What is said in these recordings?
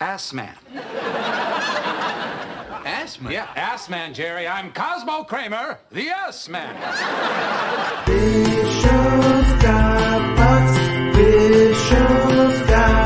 Ass Man. Ass man. Yeah, Ass Man, Jerry. I'm Cosmo Kramer, the Ass Man. Bishop's got butts. Bishop's got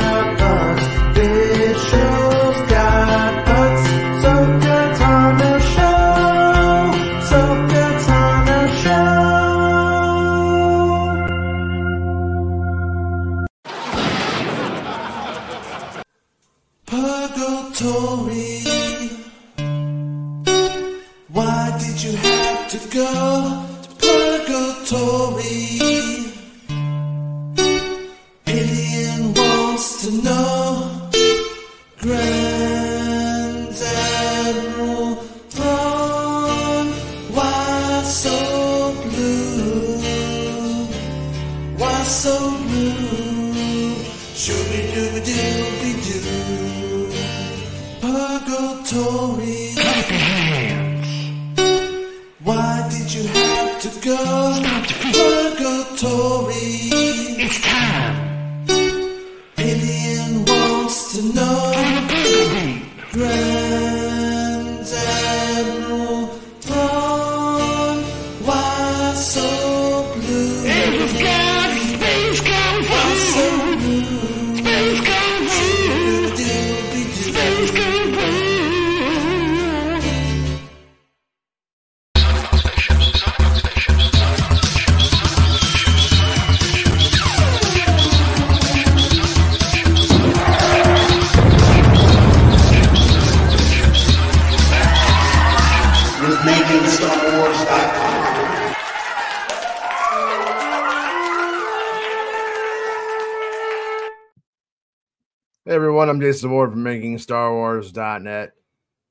I'm Jason from Making Star Wars.net.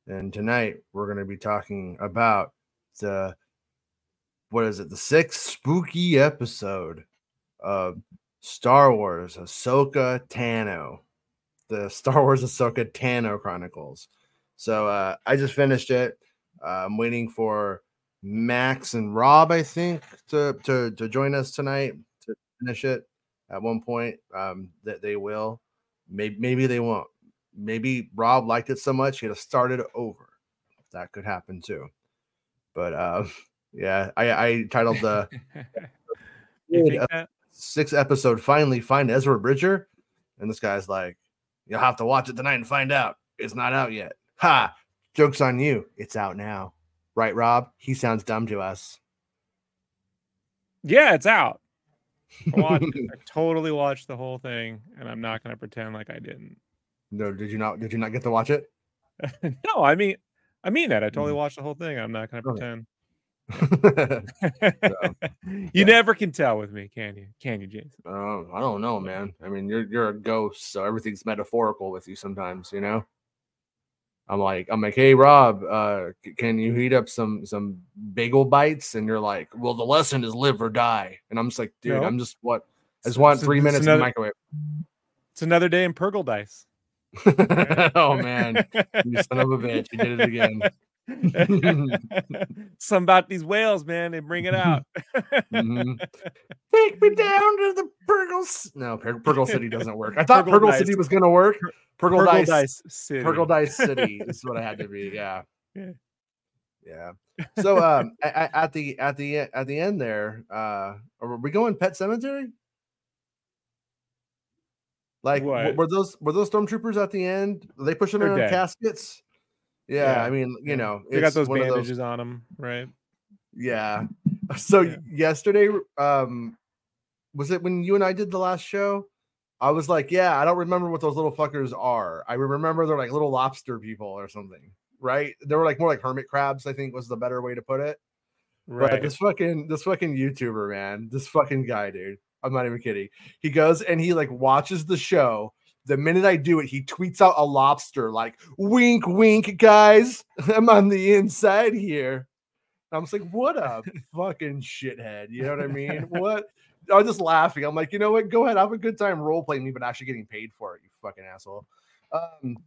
And tonight we're going to be talking about the what is it, the sixth spooky episode of Star Wars Ahsoka Tano, the Star Wars Ahsoka Tano Chronicles. So uh, I just finished it. Uh, I'm waiting for Max and Rob, I think, to to to join us tonight to finish it at one point. Um, that they will. Maybe maybe they won't. Maybe Rob liked it so much he had to start it over. That could happen too. But uh, yeah, I, I titled the You think that? sixth episode finally find Ezra Bridger, and this guy's like, "You'll have to watch it tonight and find out. It's not out yet." Ha! Jokes on you. It's out now, right, Rob? He sounds dumb to us. Yeah, it's out. I, watched. I totally watched the whole thing, and I'm not going to pretend like I didn't. No, did you not? Did you not get to watch it? no, I mean, I mean that. I totally Mm. watched the whole thing. I'm not going to pretend. you never can tell with me, can you? Can you, Jason? Oh, I don't know, man. I mean, you're you're a ghost, so everything's metaphorical with you sometimes, you know. I'm like, I'm like, hey Rob, uh, can you heat up some some bagel bites? And you're like, well, the lesson is live or die. And I'm just like, dude, No. I'm just what I just want So three minutes in the microwave. It's another day in Purrgil Dice. oh man, you son of a bitch, you did it again. Some about these whales, man. They bring it out. Mhm. Take me down to the Purrgil. No, Pur- Purrgil City doesn't work. I thought Purrgil Purrgil, City was gonna work. Purrgil, Purrgil Dice, Dice City. Purrgil Dice City is what I had to be. Yeah. Yeah. Yeah. So um a- a- at the at the at the end there, uh are we going Pet Cemetery? Like What? were those were those stormtroopers at the end? Were they pushing around dead. caskets? Yeah, Yeah, I mean, you know, They got those bandages on them, right? yeah. So Yeah. yesterday, um, was it when you and I did the last show? I was like, yeah, I don't remember what those little fuckers are. I remember they're like little lobster people or something, right? They were like more like hermit crabs, I think was the better way to put it. But Right. this fucking this fucking YouTuber, man, this fucking guy, dude. I'm not even kidding. He goes and he like watches the show. The minute I do it, he tweets out a lobster, like wink, wink, guys. I'm on the inside here. I'm just like, what a fucking shithead. You know what I mean? What? I was just laughing. I'm like, you know what? Go ahead, have a good time role playing me, but actually getting paid for it, you fucking asshole. Um,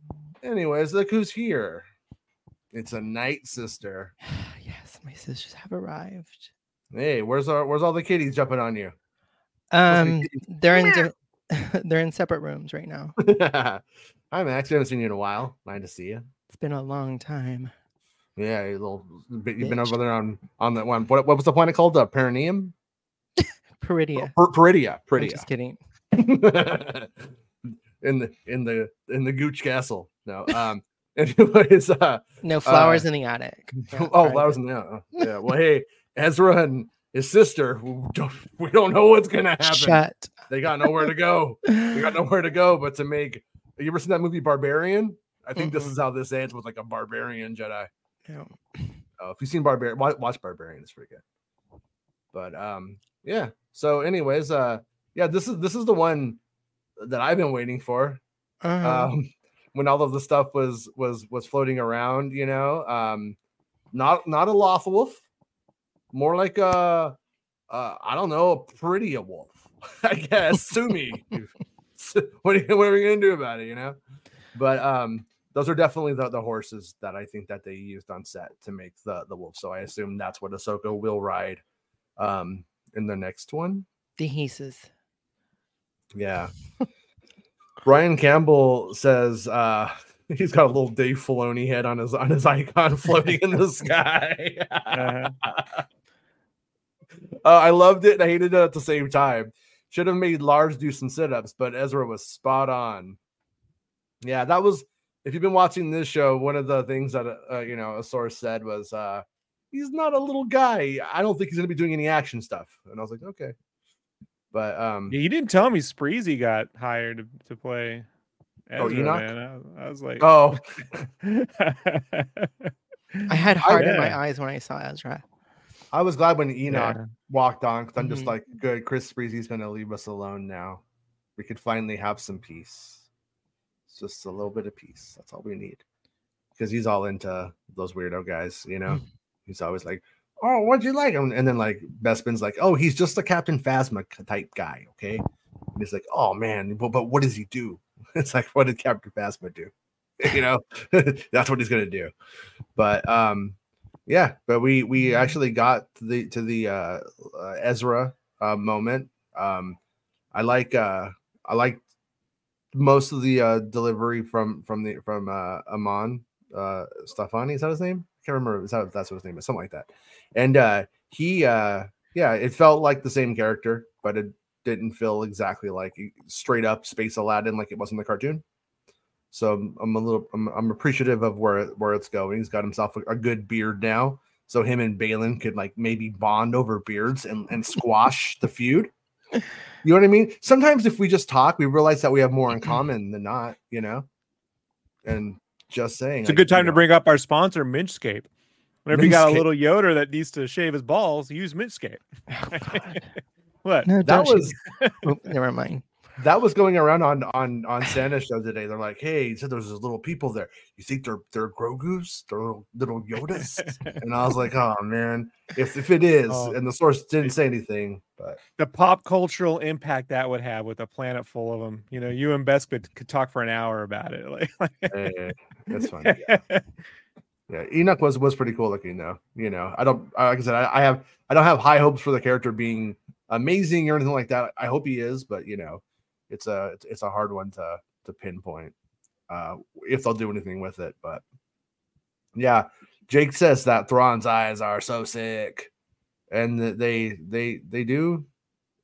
anyways, look who's here. It's a night sister. yes, my sisters have arrived. Hey, where's our where's all the kitties jumping on you? Um, they're in di- they're in separate rooms right now. Hi, Max. We haven't seen you in a while. Nice to see you. It's been a long time. Yeah, you little. You've been Bitch. over there on on that one. What, what was the planet called? The Perineum. Peridea. Per- Peridea. I'm Peridea. just kidding. in the in the in the Gooch Castle. No. Um. Anyways, uh, No flowers Uh, in the attic. Yeah, oh, that was no. Yeah. Well, hey, Ezra and his sister. who don't- We don't know what's gonna happen. Shut. They got nowhere to go. They got nowhere to go but to make. You ever seen that movie Barbarian? I think this Mm-mm. is how this ends with like a barbarian Jedi. No. Oh, if you've seen Barbarian, watch, watch Barbarian. It's pretty good. But um, yeah. So, anyways, uh, yeah, this is this is the one that I've been waiting for. Uh-huh. Um, when all of the stuff was was was floating around, you know, um, not not a Loth wolf, more like a, uh, I don't know, a pretty a wolf. I guess. Sue me. what are you, what are we gonna do about it? You know. But um, those are definitely the, the horses that I think that they used on set to make the the wolf. So I assume that's what Ahsoka will ride um in the next one. the Heeses. Yeah. Brian Campbell says uh he's got a little Dave Filoni head on his on his icon floating in the sky. Uh-huh. Uh, I loved it and I hated it at the same time. Should have made Lars do some sit-ups, but Ezra was spot on. Yeah, that was if you've been watching this show, one of the things that uh, you know a source said was uh he's not a little guy. I don't think he's gonna be doing any action stuff. And I was like, okay. But um Yeah, you didn't tell me Spreezy got hired to, to play. Oh, Ezra, Enoch? man. I, I was like, oh I had heart in my eyes when I saw Ezra. I was glad when Enoch Yeah. walked on because I'm just Mhm. like, good. Chris Breezy's going to leave us alone now. We could finally have some peace. It's just a little bit of peace. That's all we need. Because he's all into those weirdo guys, you know. he's always like, "Oh, what'd you like?" And then like Bespin's like, "Oh, he's just a Captain Phasma type guy, okay?" And he's like, "Oh man, but, but what does he do?" It's like, what did Captain Phasma do? you know, that's what he's gonna do. But um, yeah, but we we actually got to the to the uh, uh Ezra uh, moment. Um, I like uh I like most of the uh delivery from from the from uh Amon uh Stefani. Is that his name? I can't remember. Is that that's what his name is? Something like that. And uh he uh yeah, it felt like the same character, but it didn't feel exactly like straight up Space Aladdin like it was in the cartoon. So I'm- I'm a little I'm, I'm appreciative of where where it's going. He's got himself a, a good beard now, so him and Baylan could like maybe bond over beards and and squash the feud. You know what I mean? Sometimes if we just talk, we realize that we have more in mm-hmm. common than not. You know, and just saying, It's a like, good you time to bring up our sponsor, Minchscape. Whenever you got a little Yoder that needs to shave his balls, use Minchscape. Oh, What? No, That was Oh, never mind. That was going around on on on Santa's show today. They're like, "Hey, he said there's those little people there. You think they're they're Grogu's? They're little, little Yodas?" and I was like, "Oh man, if if it is," Oh. and the source didn't say anything, but the pop cultural impact that would have with a planet full of them. You know, you and Bess could, could talk for an hour about it. Like, eh, that's funny. Yeah. yeah, Enoch was was pretty cool looking though. You know, I don't like I said, I, I have I don't have high hopes for the character being amazing or anything like that. I hope he is, but you know, it's a it's, a hard one to to pinpoint uh if they'll do anything with it. But yeah, Jake says that Thrawn's eyes are so sick, and they they they do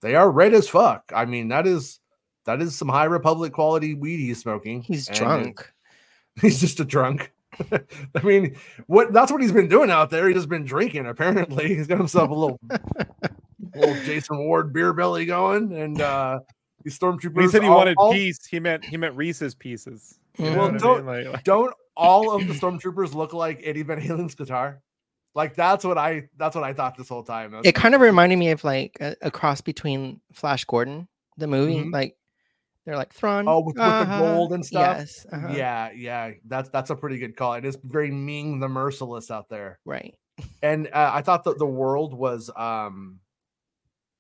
they are red as fuck. I mean, that is that is some High Republic quality weed he's smoking. He's drunk. He's just a drunk. I mean, what that's what he's been doing out there. He's just been drinking, apparently. He's got himself a little little Jason Ward beer belly going, and uh these stormtroopers. when he said he all- wanted all- peace, he meant he meant Reese's pieces. You Well, what don't- mean? Like- like- Don't all of the stormtroopers look like Eddie Van Halen's guitar? Like that's what I that's what I thought this whole time. I was It kind of reminded me of like a, a cross between Flash Gordon, the movie. Mhm. Like they're like Thrawn. Oh, with- with the uh-huh, gold and stuff? Yes. uh-huh, Yeah, yeah, that's that's a pretty good call. It is very Ming the Merciless out there. Right. and uh, I thought that the world was, um,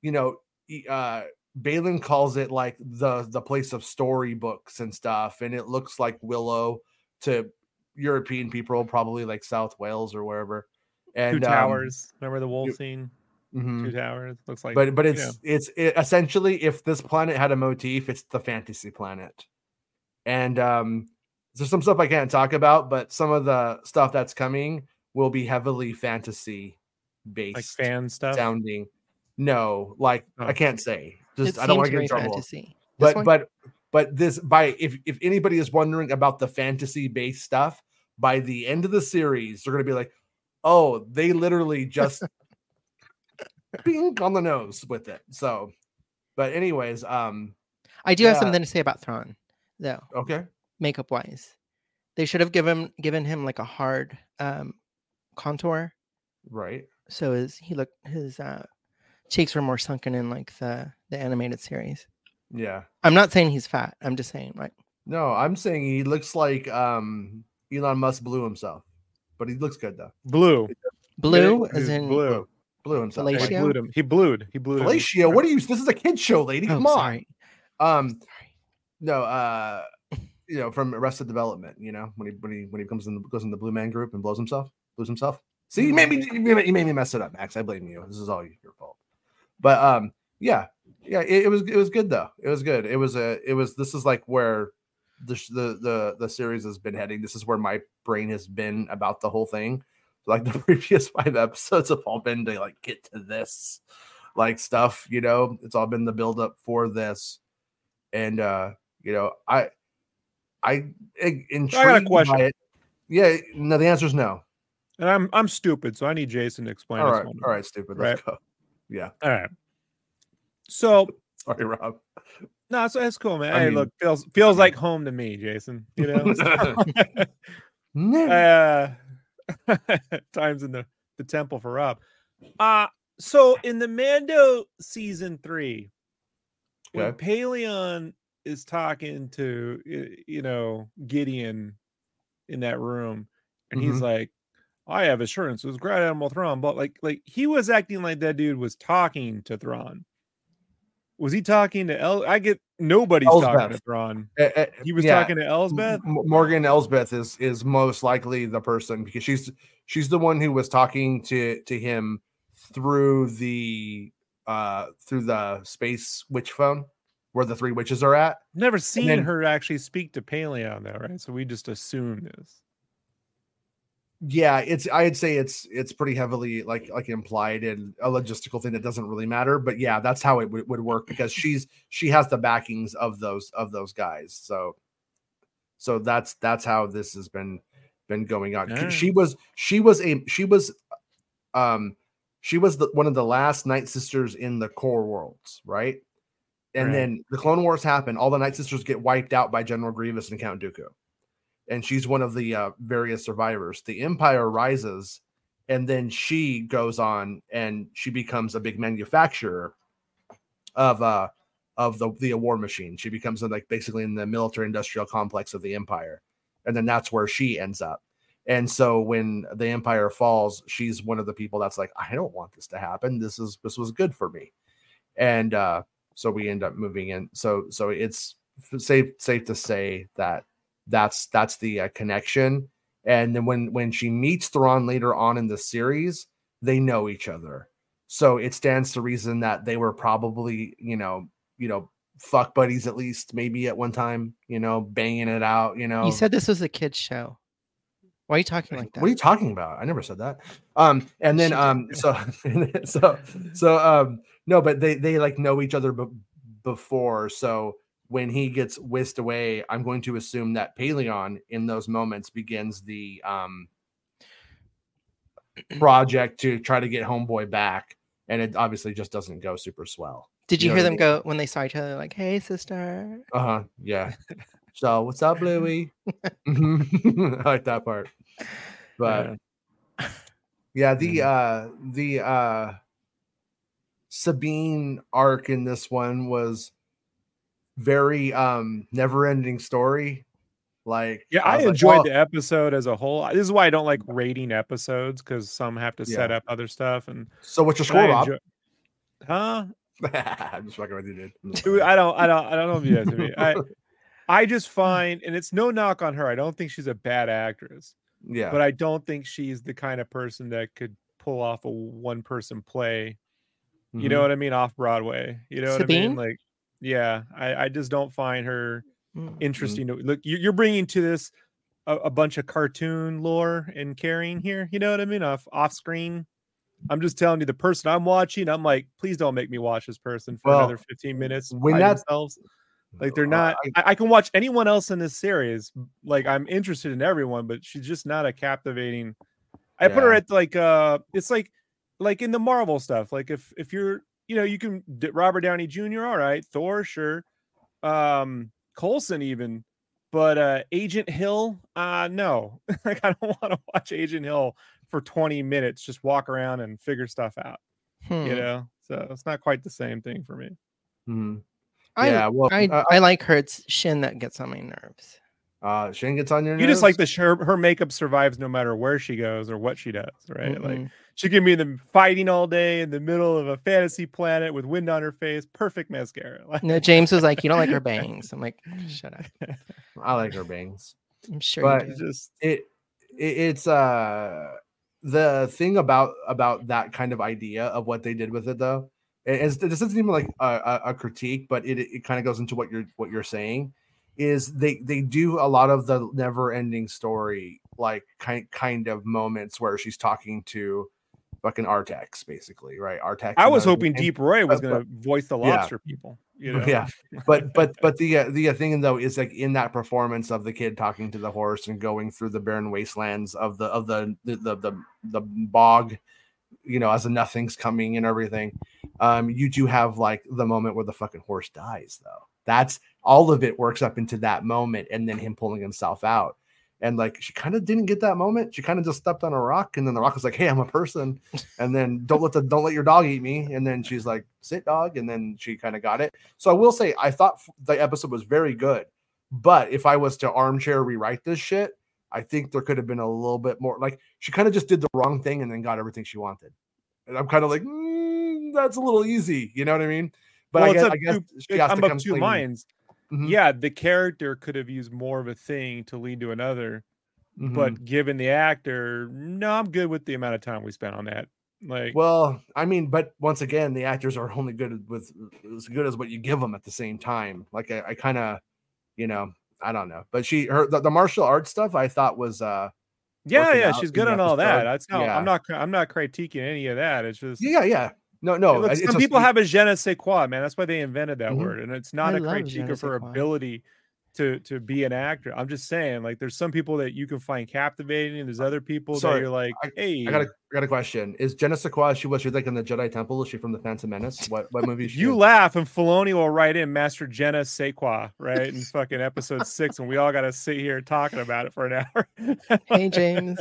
you know, uh, Baylan calls it like the the place of storybooks and stuff, and it looks like Willow to European people, probably like South Wales or wherever. Two And um, towers. Remember the wolf you- scene? Mhm. Two towers. Looks like but but it's it's it, essentially if this planet had a motif, it's the fantasy planet. And um there's some stuff I can't talk about, but some of the stuff that's coming will be heavily fantasy based like fan stuff. sounding. No, like Oh. I can't say. Just it I don't want to get in trouble. fantasy. But one? but but this by if if anybody is wondering about the fantasy based stuff, by the end of the series, they're gonna be like, oh, they literally just pink on the nose with it. So, but anyways, um, I do have something to say about Thrawn, though, okay, makeup wise. They should have given given him like a hard um contour. right, So his he looked his uh cheeks were more sunken in like the the animated series. yeah. I'm not saying he's fat. I'm just saying like No, I'm saying he looks like um Elon Musk blew himself, but he looks good though. Blue. blue He's as in blue. Blew himself. He Like, Fellatio? blued him. He blued. He blued. him. What are you? This is a kid show, lady. Oh, Come on. Um, no, uh, you know, from Arrested Development, you know, when he when he when he comes in the, goes in the Blue Man Group and blows himself, blows himself. See, you made me you made me- you made me mess it up, Max. I blame you. This is all your fault. But um, yeah, yeah, it, it was it was good though. It was good. It was a it was this is like where the the the the series has been heading. This is where my brain has been about the whole thing. Like the previous five episodes have all been to like get to this like stuff, you know. It's all been the build up for this, and uh, you know, I I in- intrigued question. by it. Yeah, no, the answer is no. And I'm I'm stupid, so I need Jason to explain. All this right, one. all right, stupid. Let's go. Yeah, All right. So sorry, Rob. no, it's, it's cool, man. I hey, mean- look, feels feels like home to me, Jason. You know, No. uh, times in the the temple for Rob. Uh so in the Mando season three, when Okay. Pellaeon is talking to you know Gideon in that room, and he's Mhm. like, "I have assurance it was Grand Admiral Thrawn," but like like he was acting like that dude was talking to Thrawn. Was he talking to El? I get nobody's talking to Elsbeth. Thrawn. Eh, eh, He was yeah. talking to Elsbeth. M- Morgan Elsbeth is is most likely the person because she's she's the one who was talking to to him through the uh through the space witch phone where the three witches are at. Never seen then- her actually speak to Pellaeon though, right? So we just assume this. Yeah, it's I'd say it's it's pretty heavily like like implied and a logistical thing that doesn't really matter. But yeah, that's how it would, would work because she's she has the backings of those of those guys. So so that's that's how this has been been going on. Alright. She was she was a she was um she was the one of the last Night Sisters in the core worlds, right? And Right. then the Clone Wars happen. All the Night Sisters get wiped out by General Grievous and Count Dooku and she's one of the uh, various survivors. The Empire rises, and then she goes on and she becomes a big manufacturer of uh of the the war machine. She becomes like basically in the military industrial complex of the Empire, and then that's where she ends up. And so when the Empire falls, she's one of the people that's like, I don't want this to happen. This is this was good for me, and uh, so we end up moving in. So so it's safe safe to say that that's that's the uh, connection. And then when when she meets Thrawn later on in the series, they know each other. So it stands to reason that they were probably you know you know fuck buddies at least maybe at one time you know banging it out you know You said this was a kids show. Why are you talking like that? what are you talking about? I never said that. Um, and then um, so so so um, no, but they they like know each other b- before. So when he gets whisked away, I'm going to assume that Pellaeon in those moments begins the um project to try to get Homeboy back, and it obviously just doesn't go super swell. Did you you know hear I them mean? go when they saw each other like, "Hey, sister"? Uh huh. Yeah. so what's up, Bluey? I like that part. But Yeah. yeah, the uh the uh Sabine arc in this one was very um never-ending story. Like Yeah, I, was like, enjoyed "Oh, the episode as a whole. This is why I don't like rating episodes because some have to set up other stuff. And So what's your score, Rob? enjoy- Huh? I'm just fucking with you, dude. I'm Dude, I don't, I don't, I don't know if you guys. I, mean, I, I just find, and it's no knock on her. I don't think she's a bad actress, yeah. but I don't think she's the kind of person that could pull off a one-person play You know Mhm. what I mean? Off Broadway. You know what I mean? Like, yeah, I, I just don't find her interesting. to Look, you- you're bringing to this a, a bunch of cartoon lore and carrying here. You know what I mean? Off off screen. I'm just telling you, the person I'm watching, I'm like, please don't make me watch this person for Well, another 15 minutes when by that- themselves. Like they're not. I- I, I can watch anyone else in this series. Like I'm interested in everyone, but she's just not a captivating. I put her at like uh, it's like like in the Marvel stuff. Like if if you're you know you can Robert Downey Jr. All right, Thor sure, um Coulson even, but uh Agent Hill, uh no, like I don't want to watch Agent Hill for 20 minutes just walk around and figure stuff out. Hmm. You know, so it's not quite the same thing for me. Mhm. I, yeah, well, I, uh, I like her. It's Shin that gets on my nerves. Uh, Shane gets on your. You just like the her, her makeup survives no matter where she goes or what she does, right? Like Mm-mm. she can be in the fighting all day in the middle of a fantasy planet with wind on her face, perfect mascara. Like, no, James was like, "You don't like her bangs." I'm like, "Shut up." I like her bangs. I'm sure But you do. just it, it it's uh the thing about about that kind of idea of what they did with it though and it's, this isn't even like a, a, a critique but it, it kind of goes into what you're what you're saying is they they do a lot of the never ending story like kind kind of moments where she's talking to fucking Artax basically right Artax I was hoping and- Deep Roy was gonna voice the yeah. lobster people. You know? yeah but but but the uh, the uh, thing though is like in that performance of the kid talking to the horse and going through the barren wastelands of the of the the the the, the bog you know as the nothing's coming and everything um you do have like the moment where the fucking horse dies though that's all of it works up into that moment and then him pulling himself out. And like she kind of didn't get that moment. She kind of just stepped on a rock and then the rock was like hey i'm a person. And then don't let the don't let your dog eat me. And then she's like sit dog. And then she kind of got it. So i will say i thought the episode was very good. But if i was to armchair rewrite this shit i think there could have been a little bit more like she kind of just did the wrong thing and then got everything she wanted. And i'm kind of like "Mm, that's a little easy. You know what i mean but Well, I guess, I guess two- she it- has I'm of come two clean. minds. Mhm, Yeah, the character could have used more of a thing to lead to another, mhm. but given the actor, no, I'm good with the amount of time we spent on that. Like, Well, I mean, but once again, the actors are only good with as good as what you give them at the same time. Like I, I kind of, you know, I don't know. But she, her, the, the martial arts stuff, I thought was, uh, yeah, yeah, she's good on all that. That's not. Yeah. I'm not. I'm not critiquing any of that. It's just. yeah, yeah, no, no. Look, some people have a je ne sais quoi, man. That's why they invented that Mhm. word, and it's not I a critique of her ability to to be an actor. I'm just saying, like, there's some people that you can find captivating, and there's other people sorry, that you're like, I- hey, I got a, I got a question. Is Jenna Sequoia? She was she like in the Jedi Temple? Is she from the Phantom Menace? What what movie? Is she you in? laugh, and Filoni will write in Master Jenna Sequa, right, in fucking episode six, and we all got to sit here talking about it for an hour. Hey, James.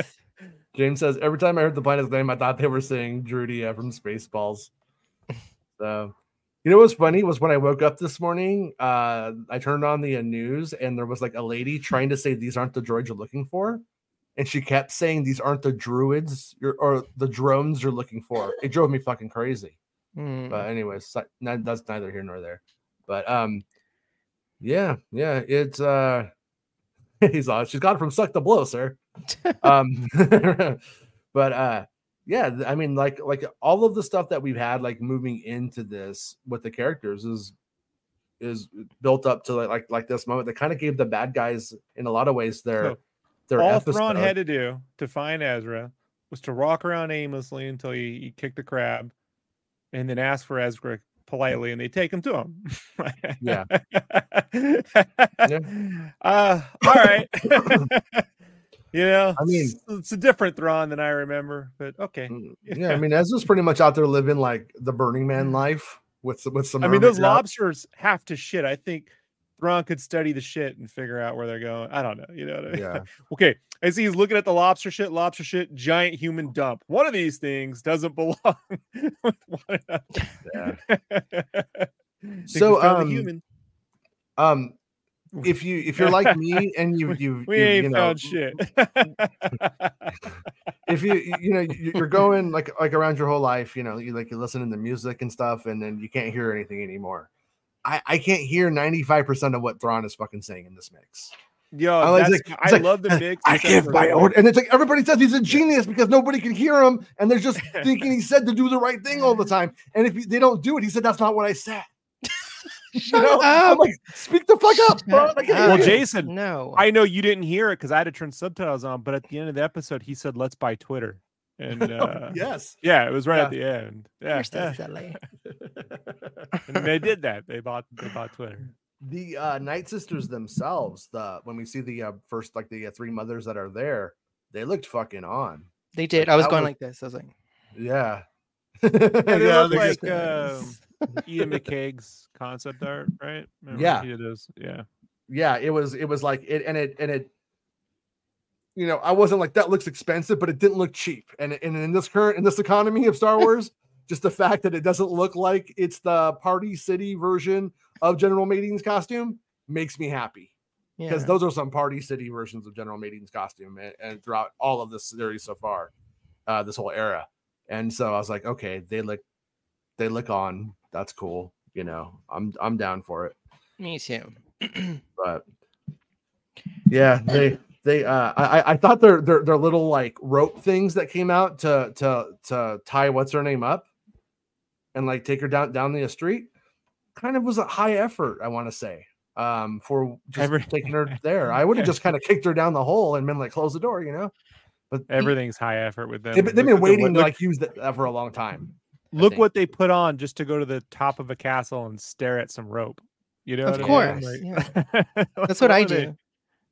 James says every time I heard the planet's name, I thought they were saying Druidia from Spaceballs. So, you know what's funny was when I woke up this morning, uh, I turned on the uh, news and there was like a lady trying to say these aren't the droids you're looking for, and she kept saying these aren't the druids you're, or the drones you're looking for. It drove me fucking crazy. Mm. But anyways, that's neither here nor there. But um, yeah, yeah, it's uh, he's on. She's got it from suck the blow, sir um but uh yeah i mean like like all of the stuff that we've had like moving into this with the characters is is built up to like like, like this moment that kind of gave the bad guys in a lot of ways their So, their all episode. Thrawn had to do to find Ezra was to walk around aimlessly until he, he kicked the crab, and then ask for Ezra politely, and they take him to him. Yeah. Uh, all right. You know, I mean- it's, it's a different Thrawn than I remember, but okay. Mm, yeah i mean ezra's pretty much out there living like the burning man life with with some I mean, those crab. lobsters have to shit. I think Thrawn could study the shit and figure out where they're going. I don't know. You know what I mean? yeah Okay, I see he's looking at the lobster shit, lobster shit, giant human dump. One of these things doesn't belong with one another. Think So, we found the um, human. um if you if you're like me and you you We you, ain't you know found shit. if you you know you- you're going like like around your whole life you know you like you're listening to music and stuff and then you can't hear anything anymore i i can't hear 95% of what Thrawn is fucking saying in this mix Yo, I like- I like, love the mix. I give my order, and it's like everybody says he's a genius because nobody can hear him, and they're just thinking he said to do the right thing all the time. And if they don't do it, he said that's not what I said. You know, I'm like, speak the fuck up, bro. Shut up. Well. Jason, No. I know you didn't hear it because I had to turn subtitles on, but at the end of the episode, he said, "Let's buy Twitter," and uh, yes. yeah, it was right at the end. Yeah, You're so yeah. silly. and they did that. They bought they bought Twitter. the uh, Night Sisters themselves, the when we see the uh, first like the uh, three mothers that are there, they looked fucking on. They did. Like, I was going was- like this. I was like, Yeah. Yeah, they Yeah, look they like um, Iain McCaig's concept art, right? Remember Yeah. he did those. Yeah, yeah, it was it was like it and it and it you know, I wasn't like that looks expensive, but it didn't look cheap. And, and in this current in this economy of Star Wars, just the fact that it doesn't look like it's the Party City version of General Madine's costume makes me happy. because yeah. those are some Party City versions of General Madine's costume, and, and throughout all of this series so far, uh, this whole era. And so I was like, okay, they look, they look on. That's cool. You know, I'm I'm down for it. Me too. But yeah, they they uh, I I- I thought their their their little like rope things that came out to to to tie what's her name up, and like take her down down the street, kind of was a high effort. I want to say. Um, for just Every- taking her there, I would have just kind of kicked her down the hole and been like, close the door, you know. But everything's high effort with them. They've, been- they've Look been at the- waiting to like use that that for a long time. I look what they put on just to go to the top of a castle and stare at some rope. You know, Of what I course, mean? yeah. Like- That's what I are they- do.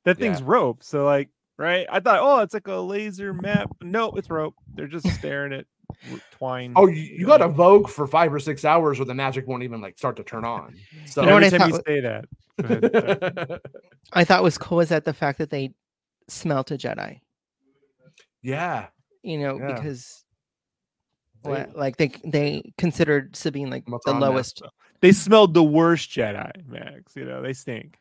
That Yeah. thing's rope. So like, right? I thought, oh, it's like a laser map. No, it's rope. They're just staring at twine. Oh, you, you got a Vogue for five or six hours where the magic won't even like start to turn on. So You know what Every I you thought say that. Ahead. I thought was cool is that the fact that they smelt a Jedi. yeah, You know, Yeah. because They- what, like they they considered Sabine like the on that? lowest. they smelled the worst Jedi, Max. You know, they stink.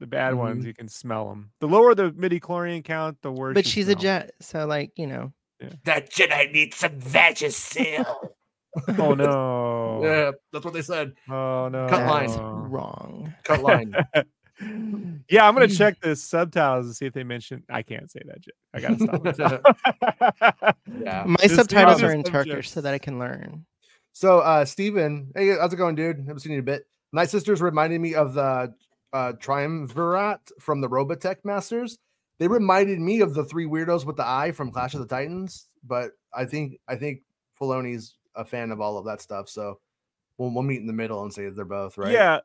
The bad ones, Mhm. you can smell them. The lower the midi chlorian count, the worse. But you she's a smell. jet, so like you know. that Jedi needs some Vagisil. Oh no! yeah, that's what they said. Oh no! Cut line. Wrong. Cut line. yeah, I'm gonna check the subtitles and see if they mention. I can't say that. Jet. I gotta stop. yeah. My Just subtitles are in Turkish so that I can learn. So, uh, Steven, hey, how's it going, dude? Haven't seen you in a bit. Night Sisters reminded me of the uh, Triumvirate from the Robotech Masters. They reminded me of the three weirdos with the eye from Clash of the Titans, but I think I think Filoni's a fan of all of that stuff. So we'll, we'll meet in the middle and say they're both right. Yeah,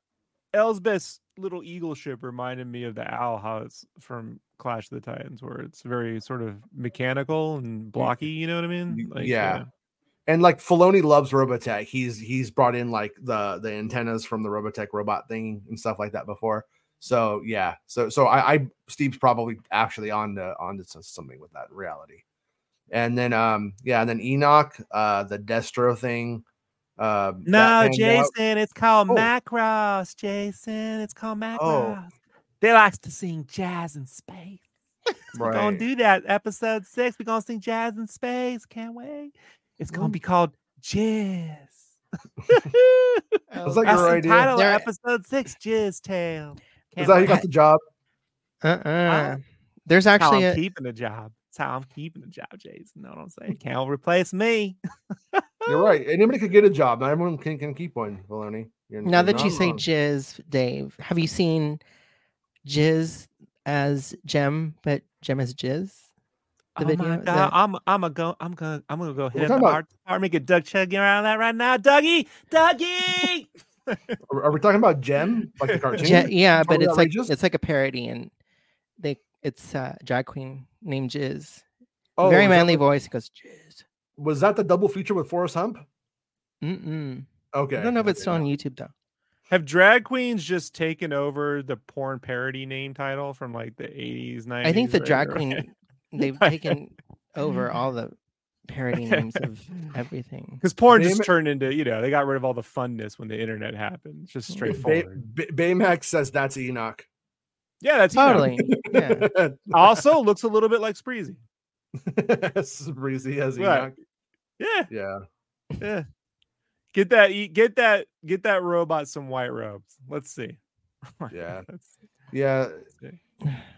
Elsbeth's little eagle ship reminded me of the owl house from Clash of the Titans, where it's very sort of mechanical and blocky. You know what I mean? y- yeah. and like Filoni loves Robotech. He's he's brought in like the the antennas from the Robotech robot thing and stuff like that before. So yeah, so so I, I Steve's probably actually on to on to something with that reality. And then um yeah, and then Enoch, uh the Destro thing. Uh, that No, panned out. Jason, it's called Oh. Macross. Jason, it's called Macross. Oh. They likes to sing jazz in space. We're gonna do that. Episode six, we're gonna sing jazz in space. Can't wait. It's gonna be called Jizz. It's like That's your idea. title of There- episode six, Jizz Tale. Is that how you got the job? Uh-uh. There's That's how actually I'm a, keeping the job. That's how I'm keeping the job, Jason. Know what I'm saying? Can't replace me. You're right. Anybody could get a job. Not everyone can, can keep one, Filoni. You're, now you're that you not say wrong. Jizz, Dave, have you seen Jizz as Jem, but Jem as Jizz? The oh video, my the- god, I'm I'm gonna go. I'm gonna I'm gonna go hit up the about- art department. Get Doug Chiang around that right now. Dougie, Dougie. Are, are we talking about Jem, like the cartoon? Je- yeah, but Totally it's like it's like a parody, and they it's uh, drag queen named Jizz. Oh, Very manly the- voice. He goes Jizz. Was that the double feature with Forrest Hump? Mm-mm. Okay. I don't know if it's still on. YouTube though. Have drag queens just taken over the porn parody name title from like the 80s, 90s? I think the right? drag Or- queen they've taken over all the parody names of everything. Because porn Name just turned into, you know, they got rid of all the funness when the internet happened. It's just Ba- Bay, straightforward. Bay- Baymax says that's Enoch. Yeah, that's. Totally. yeah. Also looks a little bit like Spreezy. Spreezy as Right. Enoch. Yeah, Yeah. yeah. Get that, get that, get that robot some white robes. Let's see. Yeah. Yeah.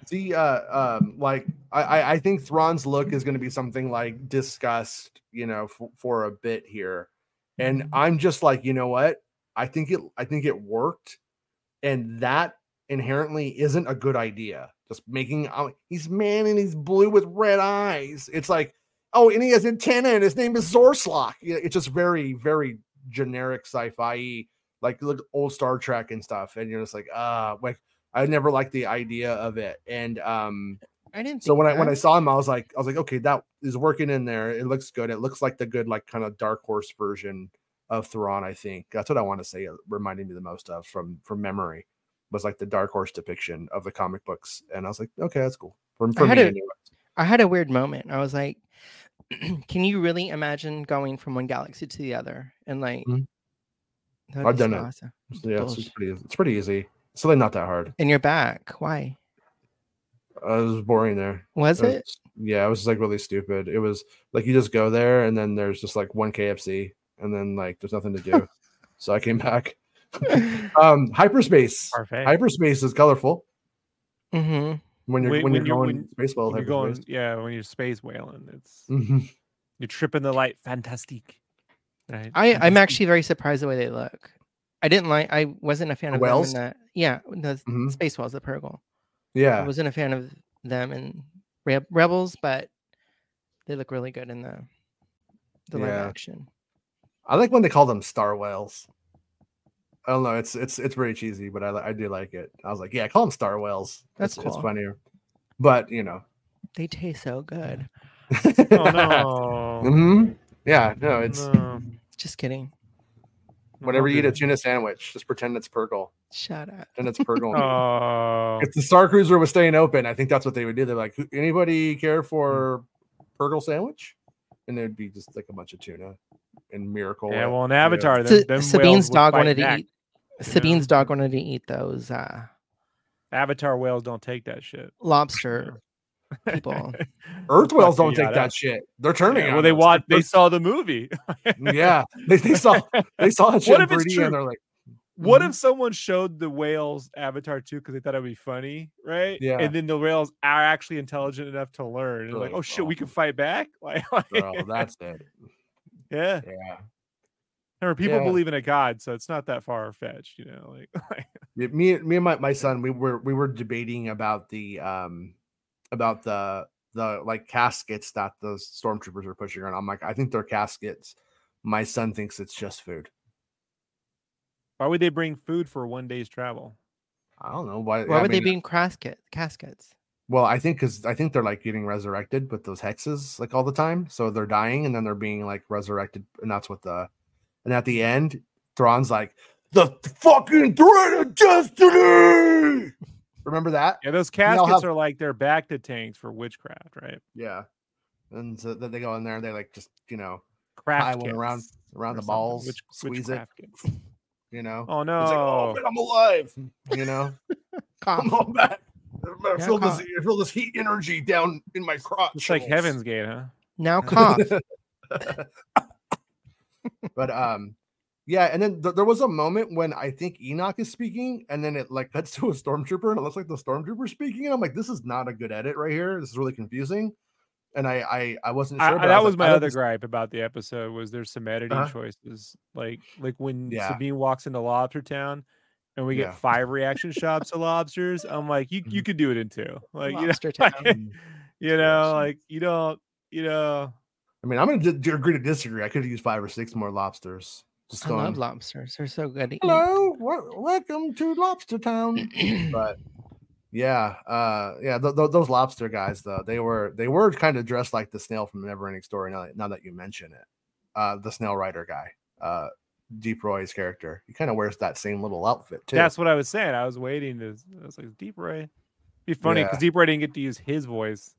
see. Uh, um, like I, I- I think Thrawn's look is going to be something like discussed, you know, for, for a bit here, and I'm just like, you know what? I think it, I think it worked, and that inherently isn't a good idea. Just making uh, he's man and he's blue with red eyes. It's like, oh, and he has antenna, and his name is Zorslok. It's just very, very generic sci-fi, like look old Star Trek and stuff, and you're just like, ah, like I never liked the idea of it. And um I didn't. so when I when I saw him, I was like, I was like, okay, that is working in there. It looks good. It looks like the good, like kind of dark horse version of Thrawn, I think. That's what I want to say. It reminded me the most of from from memory was like the dark horse depiction of the comic books. And I was like, okay, that's cool. For, for had me, a- anyway. I had a weird moment. I was like, can you really imagine going from one galaxy to the other and like? Mhm. I've done it. awesome. So, yeah, it's, it's pretty it's pretty easy. It's really not that hard. And you're back. Why? Uh, it was boring there. Was It it? was- yeah, it was like really stupid. It was like you just go there and then there's just like one KFC and then like there's nothing to do. so I came back. Um hyperspace. Parfait. Hyperspace is colorful hmm when you're When- when, when you're you're- going when- space well When you're going, yeah, when you're space whaling, it's Mhm. you're tripping the light. Fantastic. Right. I I'm actually very surprised the way they look. I didn't like. I wasn't a fan The of them whales? in the yeah the Mhm. space whales, the Purrgil. Yeah, I wasn't a fan of them in Reb- Rebels, but they look really good in the the live action. I like when they call them star whales. I don't know. It's it's it's very cheesy, but I I do like it. I was like, yeah, call them star whales. That's it's, it's funnier. But you know. Mm-hmm. They taste so good. Oh no. hmm Yeah, no, it's No. Just kidding. whenever you eat a tuna sandwich, just pretend it's Purrgil. Shut up. And it's Purrgil. Oh. if the Star Cruiser was staying open, I think that's what they would do. They're like, anybody care for Purrgil sandwich? And there'd be just like a bunch of tuna and Miracle. Yeah, well, in you know. Avatar, Sa- them, them Sabine's dog fight wanted to eat. you know? Sabine's dog wanted to eat those uh, Avatar whales don't take that shit. lobster people. Earth whales don't take that shit. They're turning. Yeah, well, they us. watched. They saw the movie. yeah, they, they saw they saw it shit What if it's true? and they're like, What Mhm. if someone showed the whales Avatar 2 because they thought it'd be funny, right? Yeah. And then the whales are actually intelligent enough to learn. And like, like, oh shit, "Oh." we can fight back. Like, "Bro, that's it. Yeah. Yeah, Or people Yeah. believe in a god, so it's not that far fetched, you know. Like, Yeah, me me and my, my son we were we were debating about the um about the the like caskets that the stormtroopers are pushing around. I'm like, I think they're caskets. My son thinks it's just food. why would they bring food for one day's travel? I don't know why. Why I would they mean, be in casket caskets? Well, I think because I think they're like getting resurrected with those hexes like all the time. So they're dying and then they're being like resurrected, and that's what the and at the end, Thrawn's like the fucking threat of destiny. Remember that? Yeah, those caskets have- are like they're back to tanks for witchcraft, right? Yeah. And so then they go in there and they like just you know Craft one around- around the balls, witch- squeeze it. you know. Oh no! It's like, oh, man, I'm alive. You know, Come I'm back. I Yeah, feel this. I feel this heat energy down in my crotch. It's like Heaven's Gate, huh? Now cough. but um, yeah. And then th- there was a moment when I think Enoch is speaking, and then it like cuts to a stormtrooper, and it looks like the stormtrooper speaking, and I'm like, this is not a good edit right here. This is really confusing. And I I, I wasn't sure. I- but I that like, was my I like other this- gripe about the episode was there's some editing Uh-huh. choices. Like like when Yeah. Sabine walks into Lobster Town and we Yeah. get five reaction shots of lobsters. I'm like, you you Mhm. could do it in two. Like you know, Lobster Town. like, you know, like you don't, you know. I mean, I'm gonna d- d- agree to disagree. I could use five or six more lobsters. Just I going. love lobsters. They're so good to eat. Hello, wel- welcome to Lobster Town. but yeah, uh, yeah, th- th- those lobster guys though, they were they were kind of dressed like the snail from Neverending Story. Now that, now that you mention it, uh, the snail rider guy, uh, Deep Roy's character, he kind of wears that same little outfit too. That's what I was saying. I was waiting to. I was like, Deep Ray. Be funny because Yeah. Deep Roy didn't get to use his voice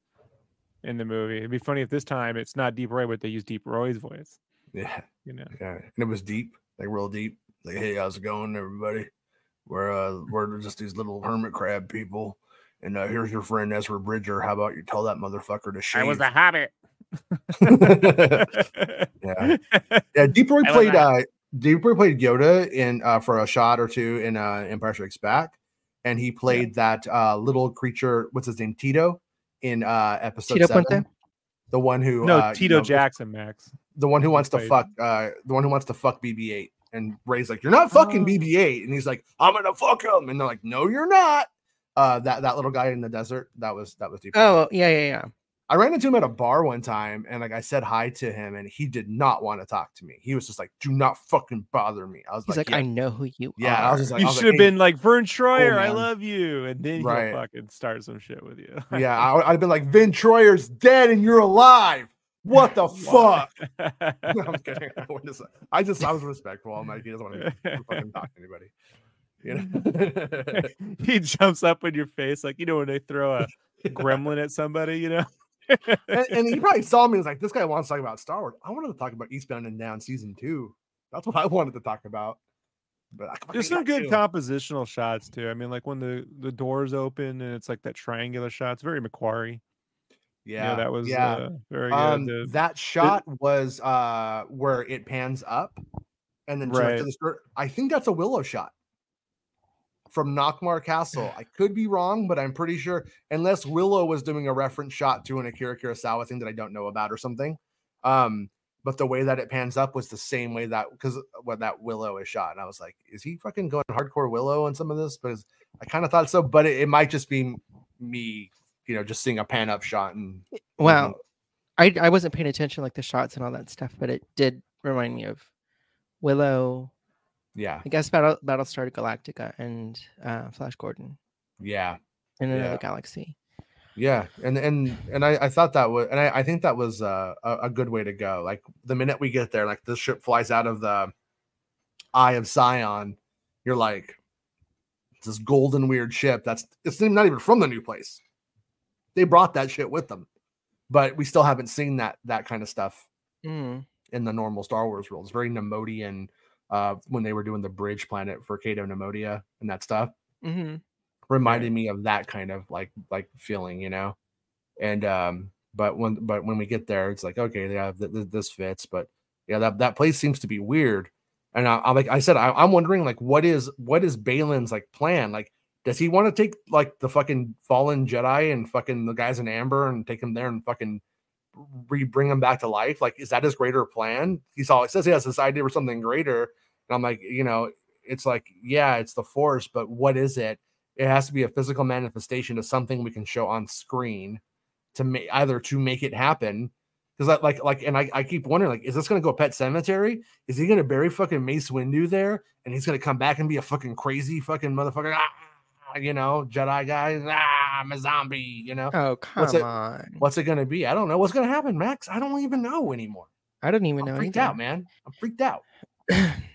in the movie. It'd be funny if this time it's not Deep Roy, but they use Deep Roy's voice. yeah, You know. yeah, and it was deep, like real deep. Like, hey, how's it going, everybody? We're uh, we're just these little hermit crab people. And uh, here's your friend Ezra Bridger. How about you tell that motherfucker to shave? I was a hobbit. Yeah. Yeah, Deep Roy played uh Deep Roy played Yoda in uh for a shot or two in uh Empire Strikes Back. and he played that uh, little creature. What's his name? Tito in uh, episode Tito seven. Puente? The one who No, uh, you Tito know, Jackson, Max. the one who wants to fuck uh the one who wants to fuck BB-8 and Rey's like you're not fucking Oh. BB-8 and he's like I'm gonna fuck him and they're like no you're not uh that that little guy in the desert that was that was deep Oh, yeah, yeah, yeah. I ran into him at a bar one time and like I said hi to him and he did not want to talk to me he was just like do not fucking bother me I was He's like, like, yeah, I know who you Yeah, are. I was just like- you should have "Hey, been like Verne Troyer, I love you, and then Right. he'll fucking start some shit with you. yeah I, I'd been like Vin Troyer's dead and you're alive what the fuck No, I'm kidding. I wouldn't have said- I just I was respectful. I'm like he doesn't want to fucking talk to anybody. You know. he jumps up in your face like you know when they throw a gremlin at somebody, you know. And, and he probably saw me and was like, "This guy wants to talk about Star Wars." I wanted to talk about Eastbound and Down season two. That's what I wanted to talk about. But I There's some good you. compositional shots too. I mean, like when the the doors open and it's like that triangular shot. It's very McQuarrie. Yeah, Yeah, that was yeah. uh, very good. um, that shot was uh where it pans up, and then like, to the skirt. I think that's a Willow shot from Nockmaar Castle. I could be wrong, but I'm pretty sure. Unless Willow was doing a reference shot to an Akira Kurosawa thing that I don't know about or something. Um, but the way that it pans up was the same way that because what that Willow is shot, and I was like, is he fucking going hardcore Willow on some of this? Because I kind of thought so, but it, it might just be me, you know, just seeing a pan up shot and Wow. I I wasn't paying attention like the shots and all that stuff, but it did remind me of Willow, yeah, I guess Battle Battlestar Galactica and uh, Flash Gordon yeah. in another Yeah. galaxy. Yeah, and and and I, I thought that was, and I, I think that was uh, a, a good way to go. Like the minute we get there, like the ship flies out of the Eye of Sion, you're like, it's this golden weird ship. That's it's not even from the new place. They brought that shit with them, but we still haven't seen that that kind of stuff Mm. in the normal Star Wars world. It's very Neimoidian. Uh, when they were doing the bridge planet for Cato Neimoidia and that stuff hmm reminded me of that kind of like like feeling, you know. And um, but when but when we get there, it's like okay, yeah, th- th- this fits. But yeah, that that place seems to be weird. And I, I'm like I said, I, I'm wondering like what is what is Baylan's like plan? Like, does he want to take like the fucking fallen Jedi and fucking the guys in Amber and take them there and fucking re bring him back to life? Like, is that his greater plan? He's all it says he has this idea for something greater. And I'm like, you know, it's like, yeah, it's the force, but what is it? It has to be a physical manifestation of something we can show on screen to make either to make it happen. Because like, like, like, and I, I keep wondering, like, is this gonna go pet cemetery? Is he gonna bury fucking Mace Windu there, and he's gonna come back and be a fucking crazy fucking motherfucker? Ah, you know, Jedi guy. Ah, I'm a zombie. You know, Oh come What's it- on! what's it gonna be? I don't know. What's gonna happen, Max? I don't even know anymore. I don't even I'm know. freaked either. out, man. I'm freaked out.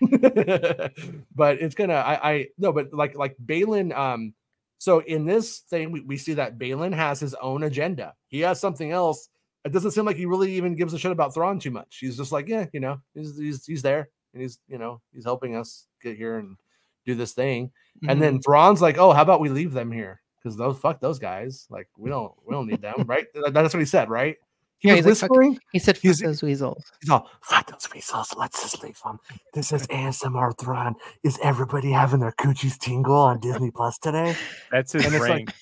but it's gonna I I no, but like like Baylan, um, so in this thing we, we see that Baylan has his own agenda. He has something else. It doesn't seem like he really even gives a shit about Thrawn too much. He's just like, yeah, you know, he's he's he's there and he's you know he's helping us get here and do this thing. And Mhm. then Thrawn's like, oh, how about we leave them here? Because those fuck those guys. Like we don't we don't need them, right? That's what he said, right? He Yeah, was he's like, whispering. he said, "Fuck he's- those weasels." He's all, fuck those weasels. Let's just leave them. This is ASMR Thrawn. Is everybody having their coochies tingle on Disney Plus today? That's his and it's like-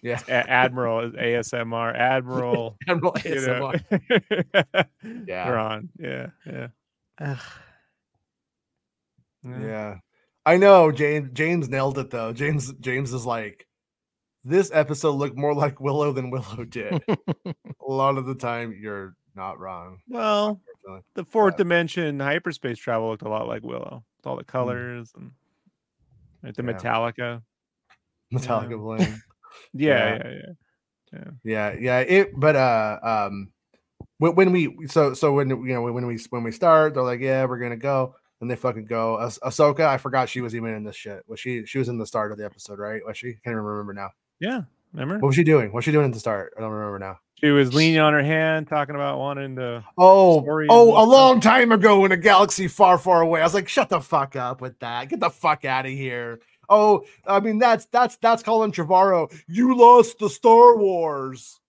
Yeah. A- Admiral is ASMR. Admiral. Admiral you know. ASMR. Yeah. Thrawn. Yeah. Yeah. Ugh. Yeah. I know James James nailed it though. James James is like, this episode looked more like Willow than Willow did. a lot of the time you're not wrong. Well, the fourth Uh, dimension hyperspace travel looked a lot like Willow. With all the colors and like the Yeah. Metallica. Metallica Yeah. bling. Yeah, yeah, yeah. yeah yeah it but uh um when, when we so so when you know when we when we start they're like yeah we're gonna go and they fucking go ah ahsoka i forgot she was even in this shit was she she was in the start of the episode right was she can't even remember now Yeah. Remember? what was she doing What was she doing at the start i don't remember now She was leaning on her hand, talking about wanting to. oh oh a long time ago in a galaxy far far away i was like shut the fuck up with that get the fuck out of here oh i mean that's that's that's colin trevorrow you lost the star wars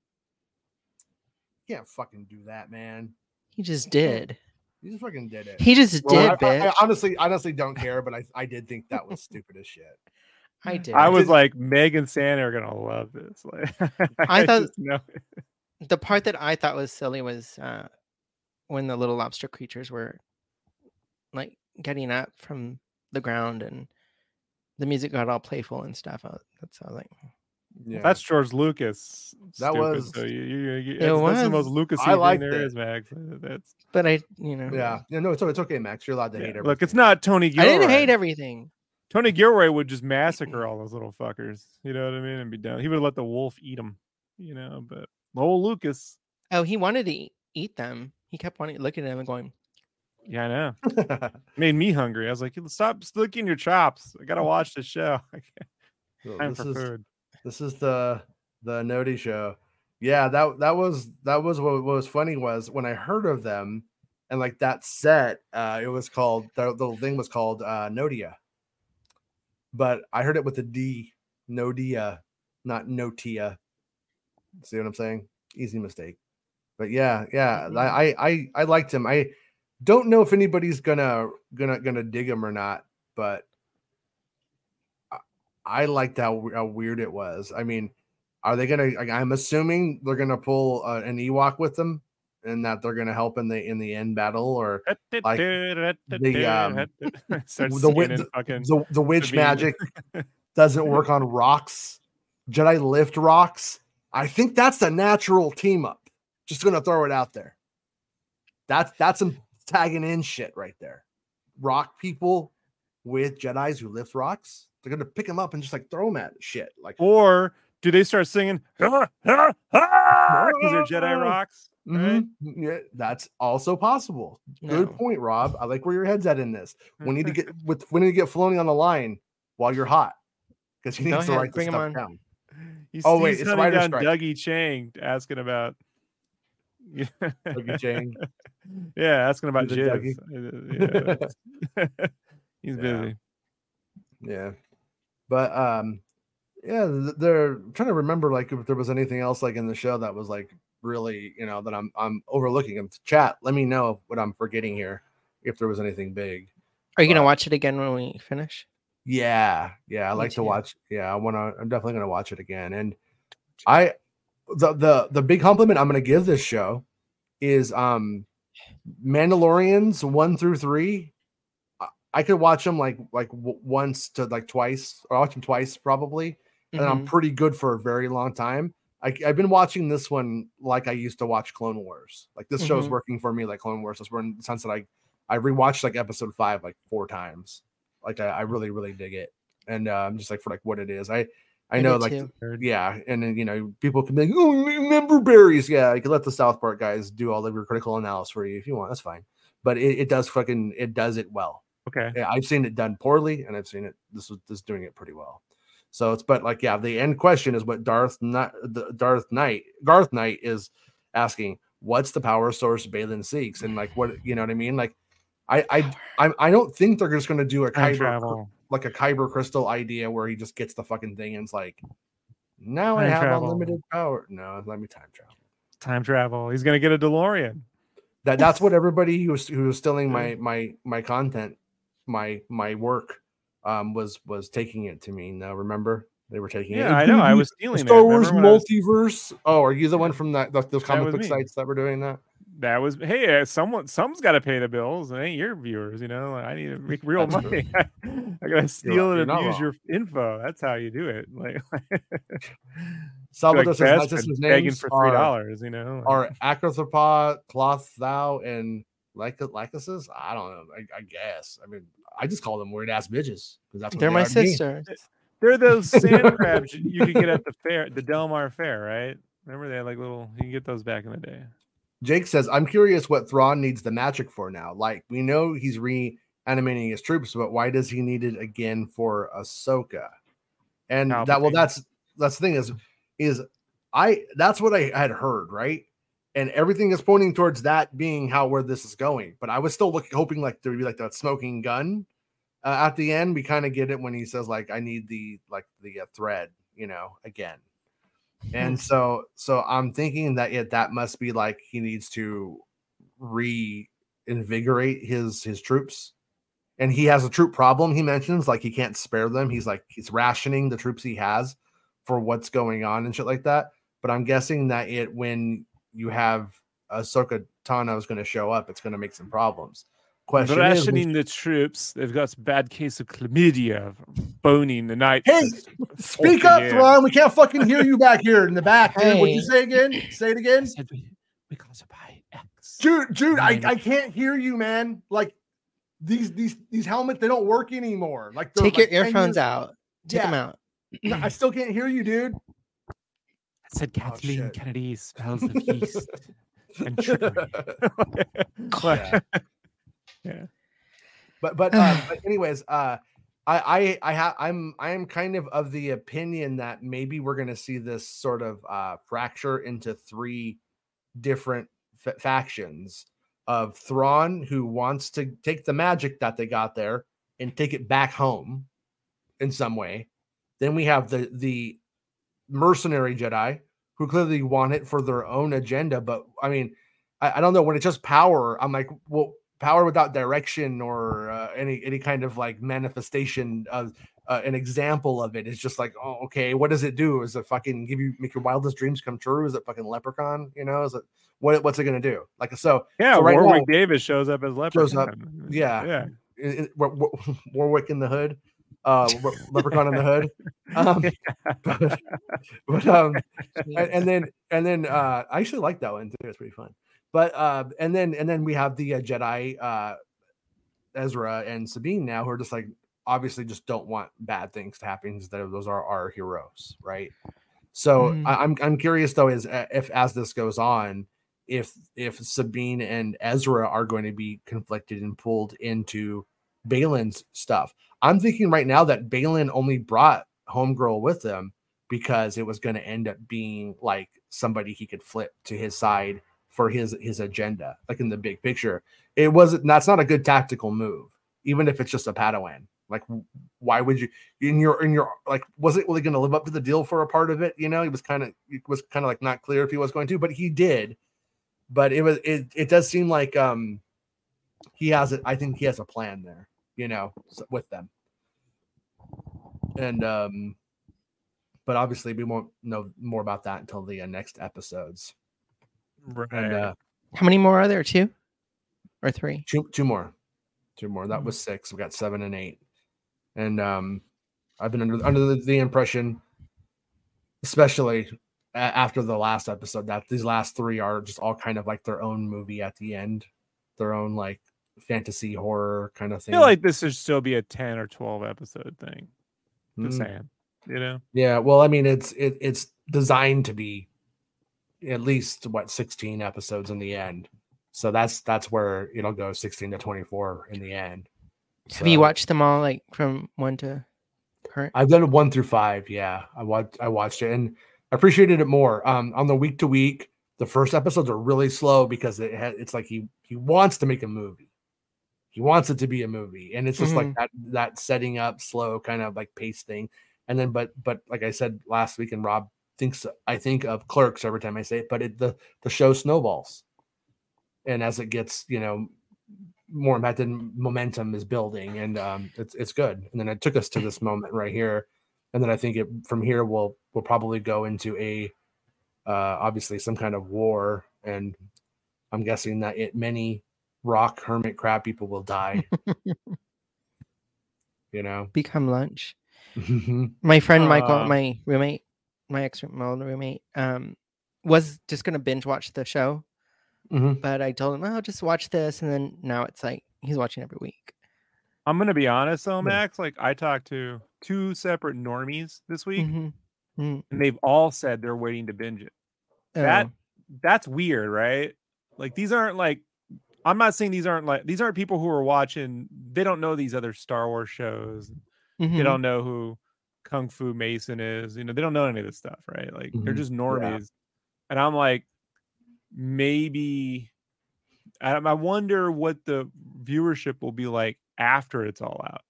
you can't fucking do that man He just did. You just fucking did it. He just Well, did, I- I, bitch. I honestly, honestly don't care, but I, I did think that was stupid as shit. I did. I was did- like, Meg and Santa are gonna love this. Like, I thought- just the part that I thought was silly was uh, when the little lobster creatures were like getting up from the ground and the music got all playful and stuff. I, that's I was like, Yeah. that's George Lucas. That stupid, was- so you, you, you, It that's, that's the most was. Lucas I thing liked there it. is, Max. That's but I, you know, yeah. Yeah. No, it's, it's okay, Max. You're allowed to yeah. hate look. It's not Tony Gilroy. I didn't hate everything. Tony Gilroy would just massacre all those little fuckers. You know what I mean? And be done. He would let the wolf eat them. You know, but old Lucas. Oh, he wanted to eat, eat them. He kept wanting looking at them and going, Yeah, I know. Made me hungry. I was like, stop licking your chops. I gotta watch the show. So Time this for is food. this is the the Noti show. Yeah, that that was that was what, what was funny was when I heard of them and like that set, uh it was called the, the thing was called uh Nodia. But I heard it with a D, Nodia, not Notia. See what I'm saying? Easy mistake. But yeah, yeah, I I I, I liked him. I don't know if anybody's gonna gonna gonna dig him or not, but I- I liked how, how weird it was. I mean, are they gonna? like, I'm assuming they're gonna pull uh, an Ewok with them, and that they're gonna help in the in the end battle, or like, the, um, the wi- singing the- the the witch magic doesn't work on rocks. Jedi lift rocks. I think that's a natural team up. Just gonna throw it out there. That's that's some tagging in shit right there. Rock people with Jedi's who lift rocks. They're gonna pick them up and just like throw them at shit. Like Or do they start singing because they're Jedi rocks? right? Mhm. Yeah, that's also possible. Good No. point, Rob. I like where your head's at in this. We need to get with we need to get Floating on the line while you're hot because he Go needs to write this stuff down. He's, Oh, wait, he's it's hunting Rider down Strike. Dougie Chiang asking about. Dougie Chiang. yeah, asking about Is jizz. Yeah, he's Yeah. busy. Yeah, but um, yeah, they're trying to remember like if there was anything else like in the show that was like really you know that I'm I'm overlooking. And chat, let me know what I'm forgetting here if there was anything big. Are you gonna watch it again when we finish? Yeah, yeah, I Me like to watch. Yeah, I want to. I'm definitely gonna watch it again. And I, the the the big compliment I'm gonna give this show is um, Mandalorians one through three. I- I could watch them like like w- once to like twice, or watch them twice probably, and I'm Mhm. pretty good for a very long time. I, I've been watching this one like I used to watch Clone Wars. Like this show's Mhm. working for me like Clone Wars. That's where in the sense that I I rewatched like episode five like four times. Like I, I really really dig it, and uh, I'm just like for like what it is. I I I know like too. yeah, and then you know people can be like, oh, member berries. Yeah, you can let the South Park guys do all of your critical analysis for you if you want. That's fine, but it, it does fucking it does it well. Okay. Yeah, I've seen it done poorly, and I've seen it. This was this doing it pretty well. So it's but like yeah, the end question is what Darth not the Darth Knight, Garth Knight is asking. What's the power source Baylan seeks, and like what you know what I mean? Like, I I I, I don't think they're just going to do a Kyber, like a Kyber crystal idea where he just gets the fucking thing and it's like, now I have travel. unlimited power. No, let me time travel. Time travel. He's gonna get a DeLorean. That that's what everybody who was who was stealing my my my content, my my work, um was was taking it to me. Now remember they were taking it. Yeah, I know. I was stealing Star. Wars I was- multiverse. Oh, are you the one from that, that those comic book me. sites that were doing that? That was hey, uh, someone someone's got to pay the bills. It ain't your viewers, you know. I need to make real money. I gotta steal you're and abuse your info. That's how you do it. Like, Salvador like says and names for three dollars. You know, are Acrothropod, Cloth Thou, and Lycases? I don't know. I, I guess. I mean, I just call them weird ass bitches because that's what They're they my are sisters. They're those sand crabs you you could get at the fair, the Del Mar Fair, right? Remember they had like little. You can get those back in the day. Jake says, I'm curious what Thrawn needs the magic for now. Like, we know he's reanimating his troops, but why does he need it again for Ahsoka? And that, well, that's that's the thing is, is I that's what I had heard, right? And everything is pointing towards that being how where this is going. But I was still looking, hoping like there would be like that smoking gun uh, at the end. We kind of get it when he says like, "I need the like the uh, thread," you know, again. And so, so I'm thinking that yeah, that must be like he needs to reinvigorate his his troops and he has a troop problem. He mentions like he can't spare them. He's like he's rationing the troops he has for what's going on and shit like that. But I'm guessing that it when you have Ahsoka Tano is going to show up, it's going to make some problems. Question is, Rationing the troops. They've got a bad case of chlamydia, from boning the night. Hey, speak up, yeah. Thrawn. We can't fucking hear you back here in the back, dude. What'd you say again? Say it again. said we, we got X. dude dude I, I can't hear you man like these these these helmets they don't work anymore like Take like your earphones years- out. Take them Yeah. out. No, i still can't hear you dude I said Kathleen shit. Kennedy smells of yeast and trickery. Yeah. yeah. but but, uh, but anyways uh i i i have i'm i am kind of of the opinion that maybe we're going to see this sort of uh fracture into three different fa- factions of Thrawn who wants to take the magic that they got there and take it back home in some way. Then we have the the mercenary Jedi who clearly want it for their own agenda. But I mean, I, I don't know when it's just power. I'm like, well, power without direction or uh, any any kind of like manifestation of uh, an example of it is just like, oh, okay, what does it do? Is it fucking give you make your wildest dreams come true? Is it fucking leprechaun? You know, is it what what's it gonna do? Like so, Yeah, So right Warwick now- Davis shows up as Shows up, leprechaun. yeah. yeah. i- i- War- War- Warwick in the hood, uh, leprechaun in the hood. Um, but, but um, and, and then and then uh i actually like that one too. It's pretty fun. But uh and then and then we have the uh, jedi uh ezra and sabine now who are just like obviously just don't want bad things to happen instead of those are our heroes right? So Mm. I, i'm i'm curious though is uh, if as this goes on if if sabine and ezra are going to be conflicted and pulled into baylan's stuff i'm thinking right now that baylan only brought homegirl with him because it was going to end up being like somebody he could flip to his side for his his agenda like in the big picture. It wasn't that's not a good tactical move even if it's just a padawan. Like why would you in your in your like was it really going to live up to the deal for a part of it? You know it was kind of it was kind of like not clear if he was going to but he did. But it was it it does seem like um he has it i think he has a plan there you know with them and um but obviously we won't know more about that until the uh, next episodes Right. and uh How many more are there? Two or three? two, two more two more that Mhm. was six we got seven and eight and um i've been under under the, the impression especially after the last episode that these last three are just all kind of like their own movie at the end their own like fantasy horror kind of thing. I thing feel like this should still be a 10 or 12 episode thing. Just Mm. saying. You know? Yeah, well, I mean, it's it, it's designed to be at least what 16 episodes in the end. So that's that's where it'll go 16 to 24 in the end. Have you watched them all, like from one to current? I've done it one through five. Yeah, I watched I watched it and I appreciated it more. Um, on the week to week, the first episodes are really slow because it ha- it's like he he wants to make a movie. He wants it to be a movie, and it's just like that that setting up slow kind of like pace thing. And then, but but like I said last week, and Rob thinks I think of Clerks every time I say it, but it the the show snowballs, and as it gets you know more method momentum is building, and um, it's it's good. And then it took us to this moment right here, and then I think it from here we'll we'll probably go into a uh, obviously some kind of war, and I'm guessing that it many rock hermit crab people will die. you know. Become lunch. My friend Michael, Uh, my roommate, my ex my old roommate, um, was just gonna binge watch the show, Mhm. but I told him, "Oh, just watch this," and then now it's like he's watching every week. I'm gonna be honest though, Yeah. Max. Like I talked to two separate normies this week, Mhm. Mm. and they've all said they're waiting to binge it. That Oh, that's weird, right? Like these aren't like I'm not saying these aren't like these aren't people who are watching. They don't know these other Star Wars shows. They mhm. don't know who Kung Fu Mason is. You know, they don't know any of this stuff, right? Like they're Mhm. just normies. And I'm like, maybe I, I wonder what the viewership will be like after it's all out,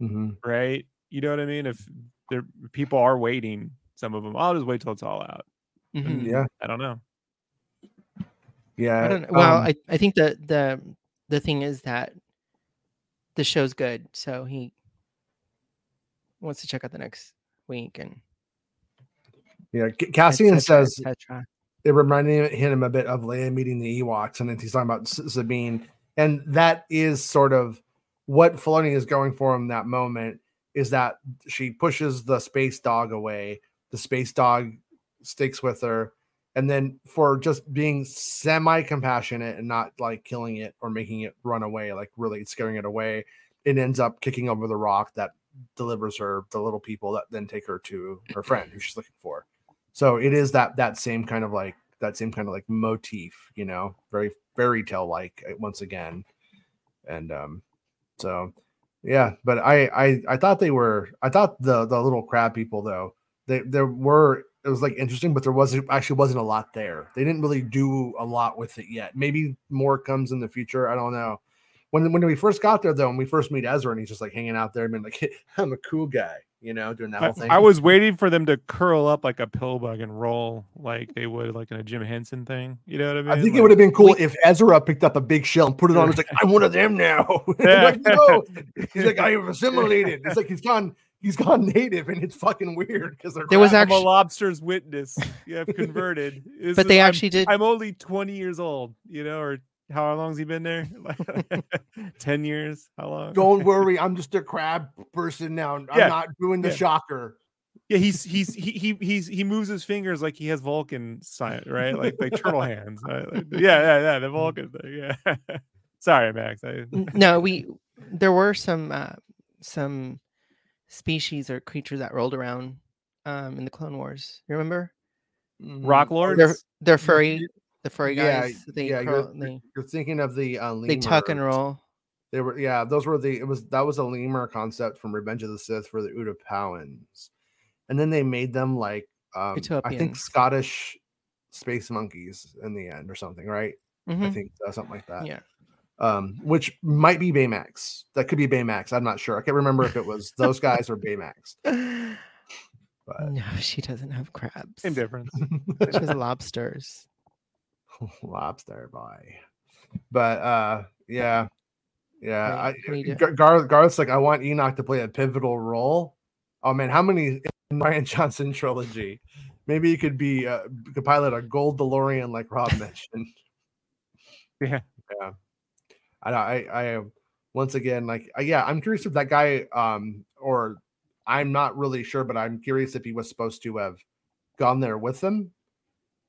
Mhm. right? You know what I mean? If there people are waiting, some of them, I'll just wait till it's all out. Mhm. Yeah. I don't know. Yeah. I don't. Well, um, I, I think the the the thing is that the show's good, so he wants to check out the next week and Yeah, Cassian says it reminded him a bit of Leia meeting the Ewoks, and then he's talking about Sabine, and that is sort of what Filoni is going for in that moment. Is that she pushes the space dog away, the space dog sticks with her, and then for just being semi compassionate and not like killing it or making it run away, like really scaring it away, it ends up kicking over the rock that delivers her the little people that then take her to her friend who she's looking for. So it is that that same kind of like that same kind of like motif, you know, very fairy tale like once again. And um so yeah, but I I I thought they were I thought the the little crab people though, they there were it was like interesting, but there wasn't actually wasn't a lot there. They didn't really do a lot with it yet. Maybe more comes in the future. I don't know. When when we first got there though, when we first meet Ezra and he's just like hanging out there and being like, I'm a cool guy, you know, doing that I, whole thing. I was waiting for them to curl up like a pill bug and roll like they would like in a Jim Henson thing. You know what I mean? I think it would have been cool if Ezra picked up a big shell and put it on. It's like I'm one of them now. Yeah. like, no. He's like I have assimilated. It's like he's gone. He's gone native, and it's fucking weird because they're There was crab. I'm a lobster's witness. You have converted. This But is- they I'm- actually did. I'm only 20 years old, you know, or how long's he been there? 10 years? How long? Don't worry, I'm just a crab person now. I'm Yeah. not doing the Yeah. shocker. Yeah, he's he's he he he's he moves his fingers like he has Vulcan sign, right? Like like turtle hands. right? Like, yeah, yeah, yeah, the Vulcan thing. Yeah. Sorry, Max. I, N- no, we there were some uh, some species or creatures that rolled around um, in the Clone Wars. You remember? Rock Mm, Lords. They're they're furry. The furry Yeah, guys. They yeah, curl, you're, they, you're thinking of the uh, they tuck and roll. They were yeah, those were the it was that was a lemur concept from Revenge of the Sith for the Utapauans. And then they made them like um I think Scottish space monkeys in the end or something, right? I Mhm. think uh, something like that. Yeah. Um, which might be Baymax. That could be Baymax. I'm not sure. I can't remember if it was those guys or Baymax. But no, she doesn't have crabs. same difference. She has lobsters. lobster boy. But uh yeah. Yeah, Right, what I? Gar- Gar- Garth's like, I want Enoch to play a pivotal role. Oh man, how many in Rian Johnson trilogy? Maybe he could be uh could pilot a gold DeLorean like Rob mentioned. Yeah. Yeah. I I I once again like yeah, I'm curious if that guy um or I'm not really sure, but I'm curious if he was supposed to have gone there with them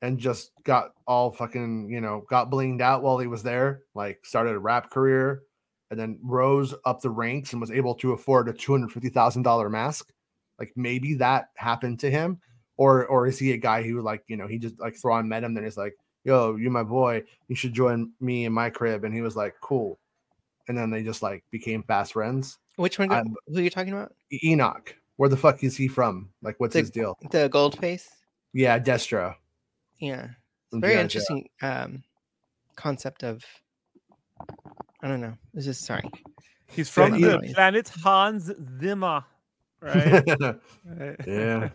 and just got all fucking, you know, got blinged out while he was there, like started a rap career and then rose up the ranks and was able to afford a $250,000 mask. Like maybe that happened to him or or is he a guy who like, you know, he just like Thrawn met him then he's like, "Yo, you my boy, you should join me in my crib." And he was like, "Cool." And then they just like became fast friends. Which one? I'm- who are you talking about? Enoch, where the fuck is he from? Like what's The- his deal? The gold face. Yeah, Destro. Yeah. Very G.I. Joe. interesting um, concept of. I don't know. This is sorry. He's from he- the planet Hans Zimmer, right? Right. yeah.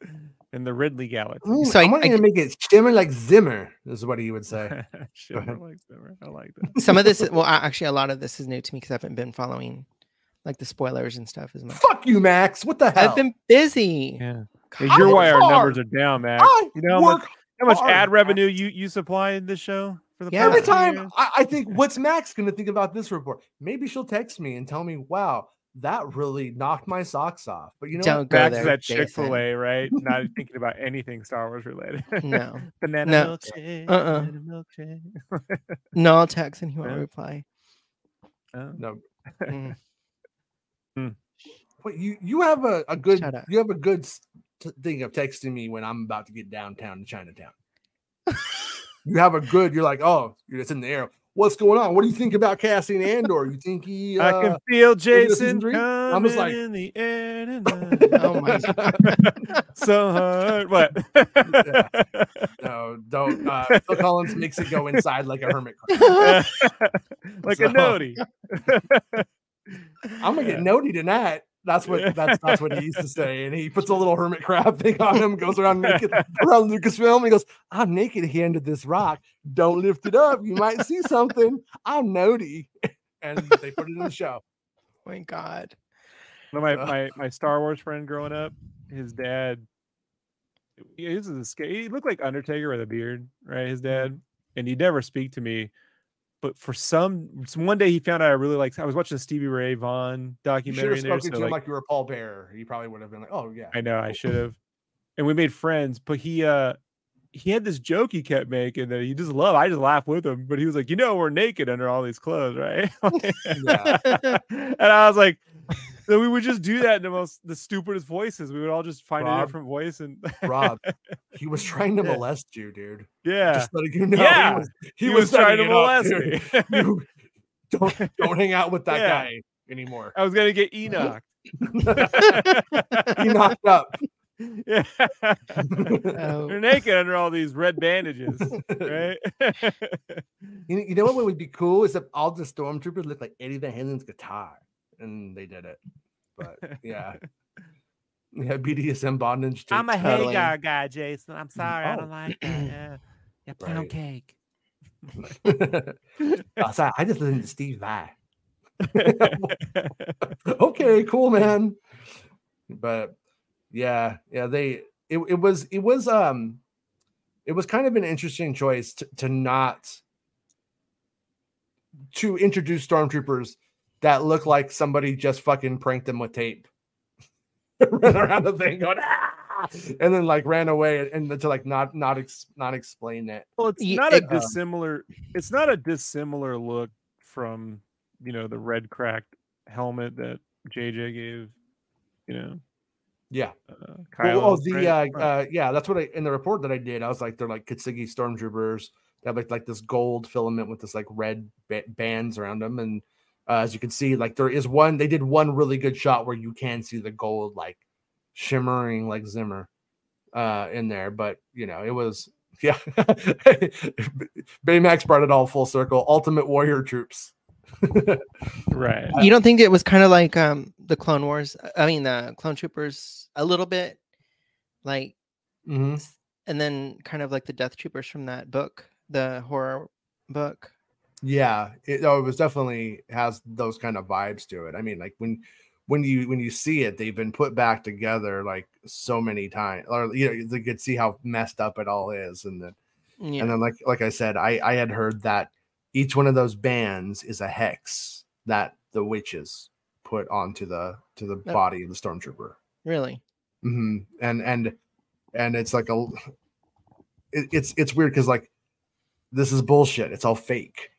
In the Ridley Galaxy. Ooh, So I, I- want I to make it shimmer like Zimmer, is what he would say. Shimmer like Zimmer. I like that. Some of this, is- well, actually, a lot of this is new to me because I haven't been following like the spoilers and stuff as much. Fuck you, Max. What the hell? I've been busy. Yeah. I You're why our hard. numbers are down, Max. I You know how much, how much hard, ad Max. revenue you, you supply in this show for the Yeah. Every time? I, I think, what's Max going to think about this report? Maybe she'll text me and tell me, wow, that really knocked my socks off. But you know Don't what? go is there. at Chick Fil A, right? Not thinking about anything Star Wars related. No. banana No. milkshake. Uh-uh. banana milkshake. No, I'll text and he won't Yeah. reply. Oh. No. Mm. But you you have a, a good you have a good thing of texting me when I'm about to get downtown to Chinatown. you have a good. You're like, oh, you're in the air. What's going on? What do you think about Cassian Andor? You think he? I Uh, can feel Jason I'm just like- in the air tonight. Oh my god, so hard. What? yeah. no, don't. Uh, Phil Collins makes it go inside like a hermit. crab. like So- a noti. I'm gonna get noti tonight. That's what that's that's what he used to say. And he puts a little hermit crab thing on him, goes around naked around Lucasfilm. And he goes, I'm naked here under this rock. Don't lift it up. You might see something. I'm noti. And they put it in the show. my god. One of my, Uh. my my Star Wars friend growing up, his dad, he was a sca- he looked like Undertaker with a beard, right? His dad, Mm-hmm. and he'd never speak to me. But for some, some one day he found out I really liked. I was watching a Stevie Ray Vaughan You should have there, spoken so, to him like, like you were Paul Bear. He probably would have been like, "Oh yeah." I know I should have. And we made friends, but he uh he had this joke he kept making that he just loved. I just laughed with him, but he was like, you know, we're naked under all these clothes, right? And I was like, so we would just do that in the most the stupidest voices. We would all just find a different voice and Rob, he was trying to molest you, dude. yeah. Just letting you know. Yeah. He was, he, was, trying to it up, molest me. You don't don't hang out with that Yeah. guy anymore. I was gonna get Enoch. he knocked up. yeah. Oh. They're naked under all these red bandages, right? You, you know what would be cool is if all the stormtroopers looked like Eddie Van Halen's guitar, and they did it. But yeah, yeah, BDSM bondage. I'm a Totally. Hagar guy, Jason. I'm sorry, I Oh. don't like that. Yeah, yeah pound Right. cake. oh, sorry, I just listened to Steve Vai. okay, cool, man. But yeah, yeah, they it, it was it was um it was kind of an interesting choice to, to not to introduce stormtroopers that look like somebody just fucking pranked them with tape. Run around the thing going ah! and then like ran away and, and to like not not ex, not explain it. well, it's Ye- not a it- um, dissimilar. It's not a dissimilar look from you know the red cracked helmet that JJ gave. You know, Yeah. uh, Well, oh, the right? uh, uh, yeah, that's what I in the report that I did. I was like, they're like Kintsugi stormtroopers. They have like like this gold filament with this like red ba- bands around them, and uh, as you can see, like there is one. They did one really good shot where you can see the gold like shimmering like Zimmer uh, in there. But you know, it was yeah. Baymax brought it all full circle. Ultimate Warrior troops. right. You don't think it was kind of like um the Clone Wars? I mean the Clone Troopers a little bit, like, mm-hmm. and then kind of like the Death Troopers from that book, the horror book. Yeah, it, oh, it was definitely has those kind of vibes to it. I mean, like when when you when you see it, they've been put back together like so many times, or you know, you could see how messed up it all is, and then Yeah. and then like like I said, I I had heard that each one of those bands is a hex that the witches put onto the to the Oh. body of the stormtrooper. really? hmm And and and it's like a it, it's it's weird because like this is bullshit. It's all fake.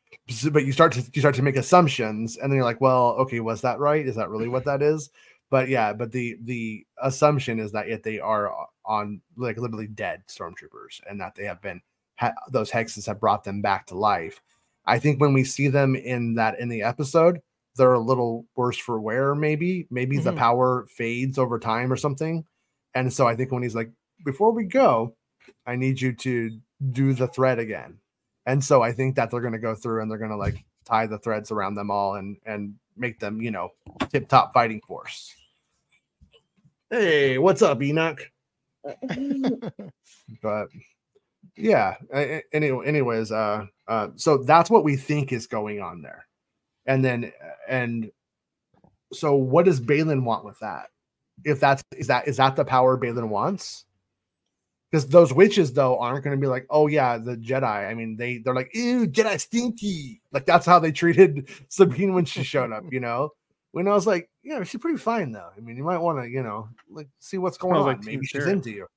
But you start to you start to make assumptions, and then you're like, well, okay, was that right? Is that really what that is? But yeah, but the the assumption is that yet they are on like literally dead stormtroopers, and that they have been ha- those hexes have brought them back to life. I think when we see them in that in the episode, they're a little worse for wear. Maybe maybe the Mhm. power fades over time or something. And so I think when he's like, before we go, I need you to do the thread again. And so I think that they're going to go through and they're going to like tie the threads around them all and and make them, you know, tip top fighting force. Hey, what's up, Enoch? But yeah, a- a- anyway, anyways, uh, uh, so that's what we think is going on there, and then and so what does Baylan want with that? If that's is that is that the power Baylan wants? Because those witches though aren't going to be like, oh yeah, the Jedi. I mean, they they're like, ew, Jedi stinky. Like that's how they treated Sabine when she showed up. You know, when I was like, yeah, she's pretty fine though. I mean, you might want to, you know, like see what's going on. like Maybe she's Sarah. into you.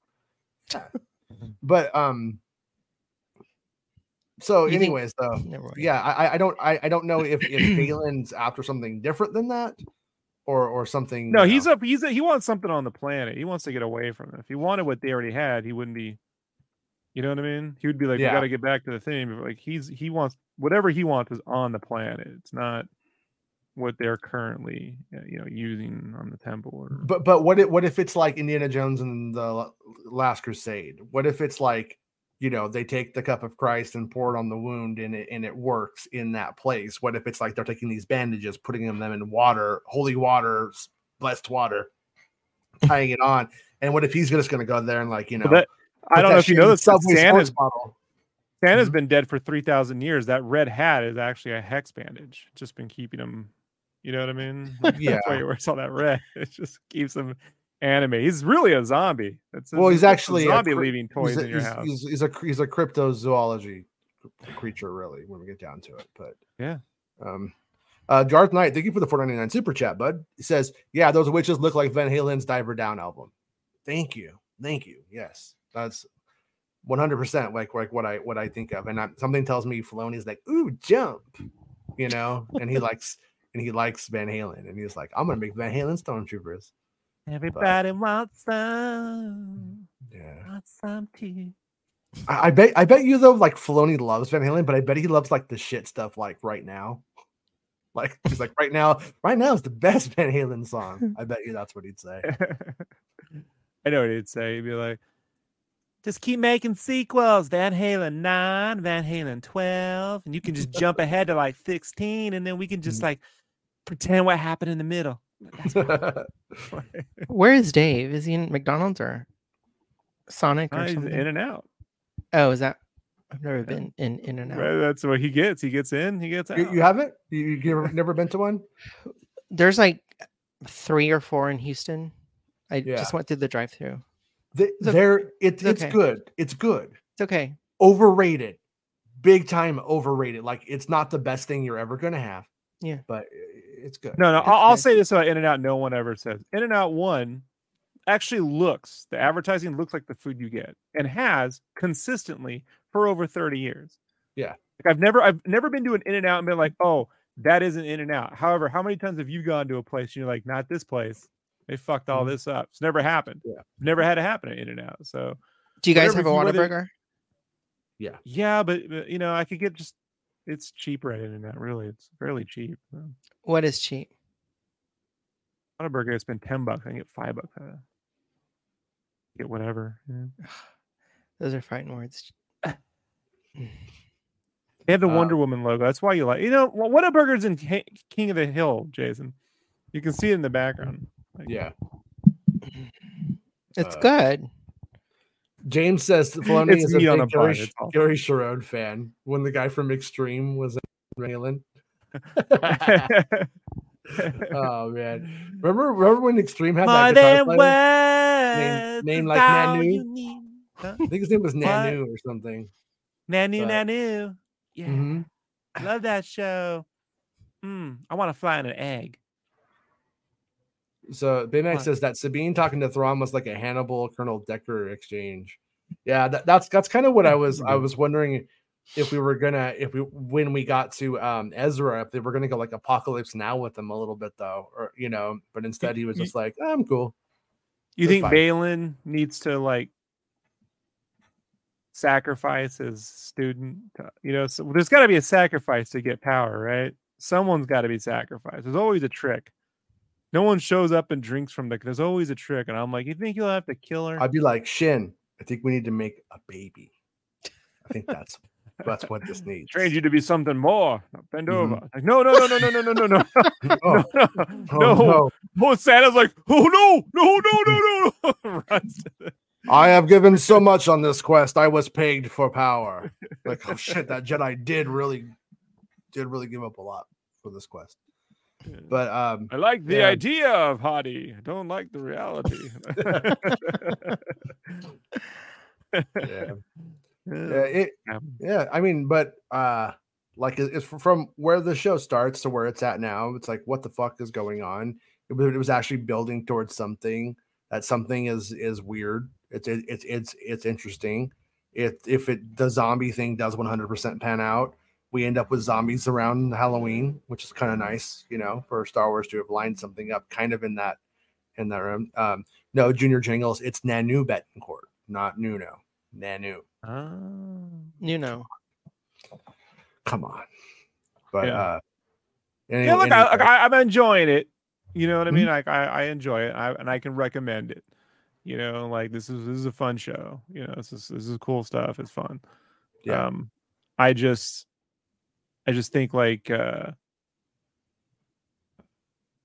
but um, so You think- anyways, though, yeah, I I- don't I, I don't know if if Baylan's after something different than that, or or something. No, he's up. He's a, he wants something on the planet. He wants to get away from it. If he wanted what they already had, he wouldn't be. You know what I mean? He would be like, Yeah. "We got to get back to the thing." Like he's he wants whatever he wants is on the planet. It's not what they're currently uh, you know using on the temple. Or But but what if what if it's like Indiana Jones and the Last Crusade? What if it's like you know they take the cup of Christ and pour it on the wound and it and it works in that place? What if it's like they're taking these bandages, putting them in water, holy water, blessed water, tying it on? And what if he's just going to go there and like you know? That, I don't know if you know this. Santa's bottle. Santa's Mhm. been dead for three thousand years. That red hat is actually a hex bandage. It's just been keeping him You know what I mean? Like, Yeah. That's why he wears all that red. It just keeps him anime. He's really a zombie. It's Well, he's it's a actually a zombie cri- leaving toys he's a, in your he's, house. He's, he's a he's a cryptozoology creature, really, when we get down to it. But Yeah. Um, uh, Garth Knight, thank you for the 499 super chat, bud. He says, Yeah, those witches look like Van Halen's Diver Down album. Thank you. Thank you. Yes. That's 100% like like what I what I think of. And I, something tells me Filoni's like, Ooh, jump, you know, and he likes and he likes Van Halen. And he's like, I'm gonna make Van Halen stormtroopers. Everybody wants some, Yeah. wants some tea. I, I bet I bet you though, like Filoni loves Van Halen, but I bet he loves like the shit stuff like right now. Like he's like right now, right now is the best Van Halen song. I bet you that's what he'd say. I know what he'd say. He'd be like, just keep making sequels. Van Halen 9, Van Halen 12. And you can just jump ahead to like 16. And then we can Mm. just like pretend what happened in the middle. Where is Dave? Is he in McDonald's or Sonic or ah, he's something? in and out. oh, is that? I've never been in In and Out. Right, That's what he gets. He gets in, he gets out. you, you haven't? You, you never, never been to one? There's like three or four in Houston. I Yeah. just went through the drive-through. They, It's o- they're it, it's it's okay. good. It's good. It's okay. Overrated. Big time overrated. Like it's not the best thing you're ever gonna have. Yeah. But it's good. No, no, It's I'll, I'll good. say this about In and Out. No one ever says In and Out one actually looks the advertising looks like the food you get and has consistently for over 30 years. Yeah. Like I've never I've never been to an In and Out and been like, oh, that isn't In and Out. However, how many times have you gone to a place and you're like, not this place? They fucked all Mhm. this up. It's never happened. Yeah. Never had it happen at In and Out. So Do you guys have a you- whether- Whataburger? yeah, but, but, you know, I could get just it's cheaper at In and Out, really. It's fairly cheap. So, What is cheap? on a burger, I spend 10 bucks. I can get five bucks out of it. Get whatever. yeah. Those are fighting words. They have the Uh, Wonder Woman logo. That's why you like. You know, what a burger's in Ki- King of the Hill, Jason. You can see it in the background. Like, Yeah. It's Uh, good. James says Filoni It's is a big Gary, Sh- Gary Cherone fan when the guy from Extreme was in Halen. oh man. Remember remember when Extreme had that guitar player? words name like Manu? Huh? I think his name was Nanu or something. Nanu, But- Nanu. Yeah, Mhm. love that show. Mm, I want to fly in an egg. So Baymax What? says that Sabine talking to Thrawn was like a Hannibal Colonel Decker exchange. Yeah, that, that's that's kind of what I was I was wondering if we were gonna if we when we got to um Ezra if they were gonna go like Apocalypse Now with him a little bit though or you know but instead he was just like I'm cool. You think fine. Baylan needs to like sacrifice his student? to- you know, so there's got to be a sacrifice to get power, right? Someone's got to be sacrificed. There's always a trick. No one shows up and drinks from the. There's always a trick, and I'm like, you think you'll have to kill her? I'd be like Shin. I think we need to make a baby. I think that's that's what this needs. Trained you to be something more. Now bend Mhm. over. Like, no, no, no, no, no, no, no, no, no, Oh, no, oh, no. no. Oh, Santa's like, oh no, no, no, no, no, no. Runs to the- I have given so much on this quest. I was paid for power. Like, oh shit, that Jedi did really, did really give up a lot for this quest. But um, I like the Yeah. idea of hottie. I don't like the reality. yeah, yeah, it, yeah. I mean, but uh, like it's from where the show starts to where it's at now. It's like, what the fuck is going on? It was, it was actually building towards something. That something is is weird. It's it, it's it's it's interesting. If if it the zombie thing does 100% pan out, we end up with zombies around Halloween, which is kind of nice, you know, for Star Wars to have lined something up kind of in that in that room. Um, no, Junior Jingles, it's Nanu Bettencourt, not Nuno. Nanu. oh. You know. Come on. But Yeah. uh any- yeah, look, I, anyway, look, I, I'm enjoying it. You know what I Mhm. mean? Like I, I enjoy it, I, and I can recommend it. You know, like this is this is a fun show. You know, this is this is cool stuff. It's fun. Yeah. Um, I just, I just think like uh,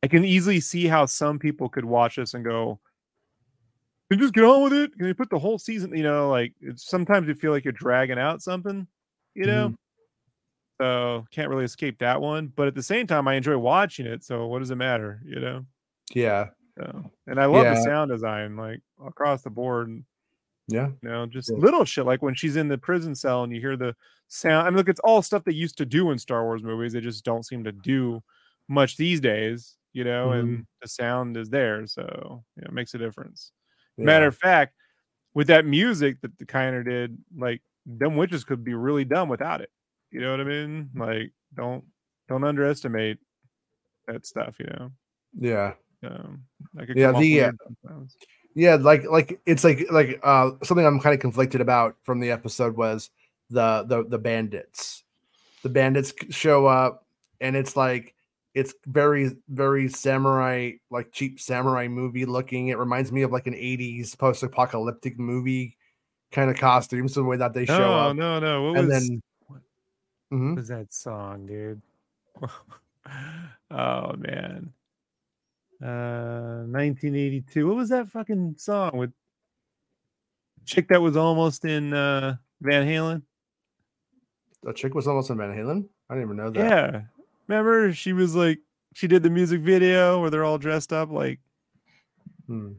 I can easily see how some people could watch this and go, "Can you just get on with it? Can you put the whole season?" You know, like it's sometimes you feel like you're dragging out something. You know. Mhm. So can't really escape that one. But at the same time, I enjoy watching it. So what does it matter? You know? Yeah. So, and I love Yeah. the sound design, like across the board. Yeah. You know, just Yeah. little shit like when she's in the prison cell and you hear the sound. I mean, look, it's all stuff they used to do in Star Wars movies. They just don't seem to do much these days, you know, Mhm. and the sound is there. So yeah, it makes a difference. yeah. Matter of fact, with that music that the Kiner did, like them witches could be really dumb without it. You know what I mean? Like, don't don't underestimate that stuff. You know, Yeah. um, Yeah, the, uh. Yeah, like like it's like like uh something I'm kind of conflicted about from the episode was the the the bandits. The bandits show up and it's like it's very very samurai like cheap samurai movie looking. It reminds me of like an 80s post-apocalyptic movie kind of costumes the way that they show no, up. no, no. What and was, then what Mhm. was that song, dude? oh man. Uh 1982. What was that fucking song with chick that was almost in uh Van Halen? the chick was almost in Van Halen. I didn't even know that. Yeah. Remember she was like she did the music video where they're all dressed up like Hmm.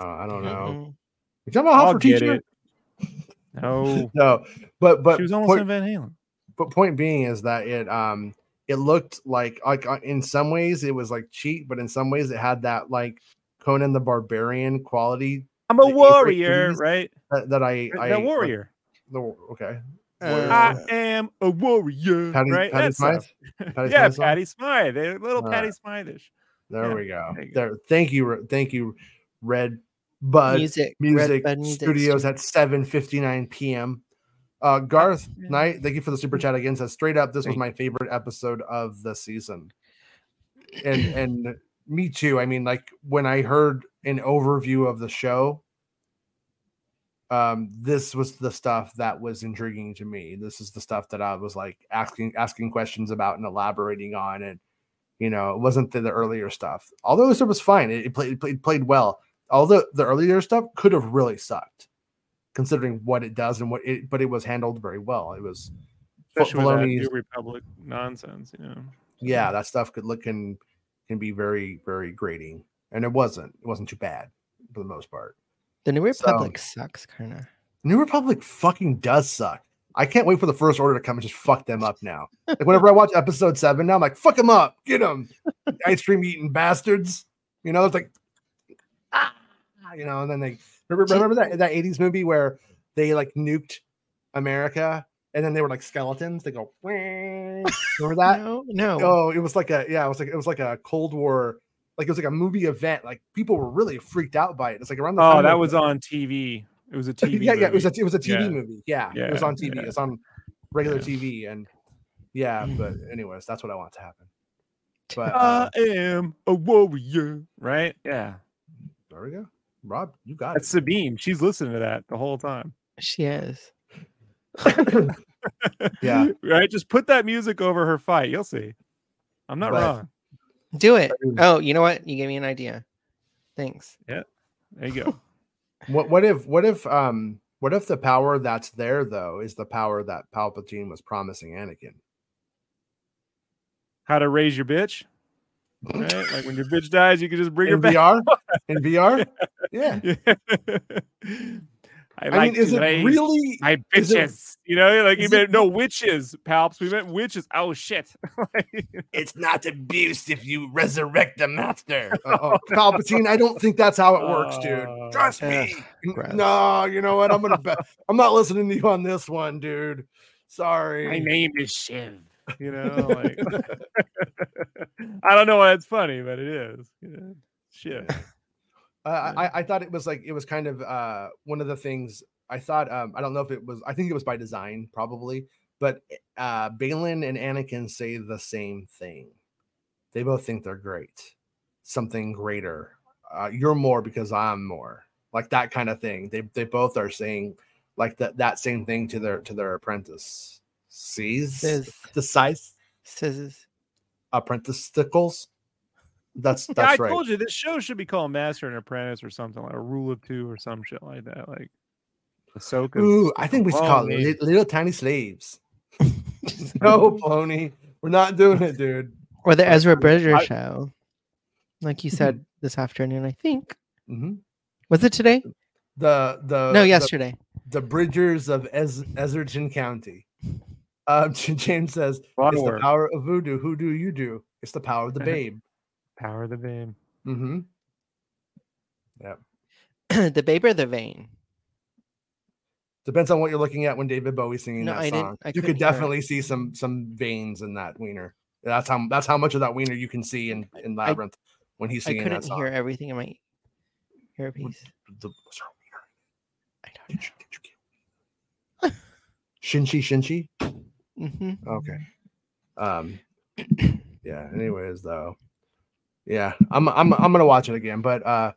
Uh, I don't know. Mm-mm. You talking about Hot I'll for get Teacher? it. No. No, but but she was almost point- in Van Halen. but point being is that it um it looked like like uh, in some ways it was like cheap but in some ways it had that like conan the barbarian quality I'm a warrior, right? that, that i i The like, warrior. the, okay Uh, I am a warrior. patty, right? patty That smyth. Patty yeah, Smyth song? Patty Smyth. They're little All Patty right. Smyth-ish. there Yeah, we go there go. there thank you thank you red bud music, music Red studios Studio. at 7 59 p.m uh garth knight thank you for the super chat again. Says straight up this was my favorite episode of the season. And and me too. I mean like when i heard an overview of the show um this was the stuff that was intriguing to me. This is the stuff that i was like asking asking questions about and elaborating on and you know it wasn't the, the earlier stuff. Although the stuff was fine it, it played it played, played well. Although the earlier stuff could have really sucked considering what it does and what it but it was handled very well. It was Fi- Especially with that New Republic nonsense, you know. yeah that stuff could look can can be very very grating. And it wasn't it wasn't too bad for the most part. The New So- Republic sucks, kind of. new republic fucking does suck. I can't wait for the first order to come and just fuck them up now. Like whenever i watch episode seven now i'm like fuck them up get them ice cream eating bastards. You know it's like ah you know and then they remember, remember that that 80s movie where they like nuked america and then they were like skeletons they go remember that no, no. Oh, it was like a yeah, it was like it was like a Cold War, like it was like a movie event. Like people were really freaked out by it. It's like around the Oh, time that was the- on TV. It was a TV. yeah, yeah. It was a it was a TV Yeah. movie. Yeah, it was on TV. yeah. It's on regular Yeah. TV, and yeah. But anyways, that's what I want to happen. But I uh, am a warrior. Right? Yeah. there we go, Rob. You got That's Sabine. She's listening to that the whole time. She is. yeah, Right? Just put that music over her fight. You'll see. I'm not But- wrong. Do it. Oh, you know what? You gave me an idea. Thanks. Yeah. There you go. what what if what if um what if the power that's there though is the power that Palpatine was promising Anakin? How to raise your bitch. Right? Like when your bitch dies, you can just bring her back. VR, in VR, yeah. I, I like mean, is it really my is it- bitches? you know, like you is it meant no witches, palps. We meant witches. Oh shit! it's not abuse if you resurrect the master. Uh-oh. Palpatine, I don't think that's how it works, dude. Uh, Trust ugh, me. N- gross. No, you know what? I'm gonna bet. I'm not listening to you on this one, dude. Sorry. my name is Shiv. You know, like I don't know why it's funny, but it is. You know, shit. Uh, I, I thought it was like it was kind of uh one of the things I thought um I don't know if it was I think it was by design probably but uh Baylan and Anakin say the same thing. They both think they're great. Something greater. Uh you're more because I'm more. Like that kind of thing. They they both are saying like that that same thing to their to their apprentice. Sees Says, the size says apprenticicles. That's Yeah, I right. told you this show should be called Master and Apprentice or something like a Rule of Two or some shit like that. Like Ahsoka. Ooh, I think we should call it man. little tiny slaves. no, pony. We're not doing it, dude. Or the Ezra Bridger I- show. Like you said this afternoon, I think. hmm Was it today? The the no, the- yesterday. The, Bridgers of Ez- Ezerton County. Uh, James says A it's of the power of voodoo. Who do you do? It's the power of the babe. Power of the babe. Mm hmm Yeah. the Babe or the Vein? Depends on what you're looking at when David Bowie's singing No, that I song. You couldn't it. definitely see some some veins in that wiener. That's how that's how much of that wiener you can see in in labyrinth when he's I singing that couldn't song. hear everything in my earpiece. The, what's her wiener? I don't Did you, did you get Shinchi Shinchi? Hmm Okay. Um yeah, anyways though. Yeah, I'm I'm I'm gonna watch it again. But uh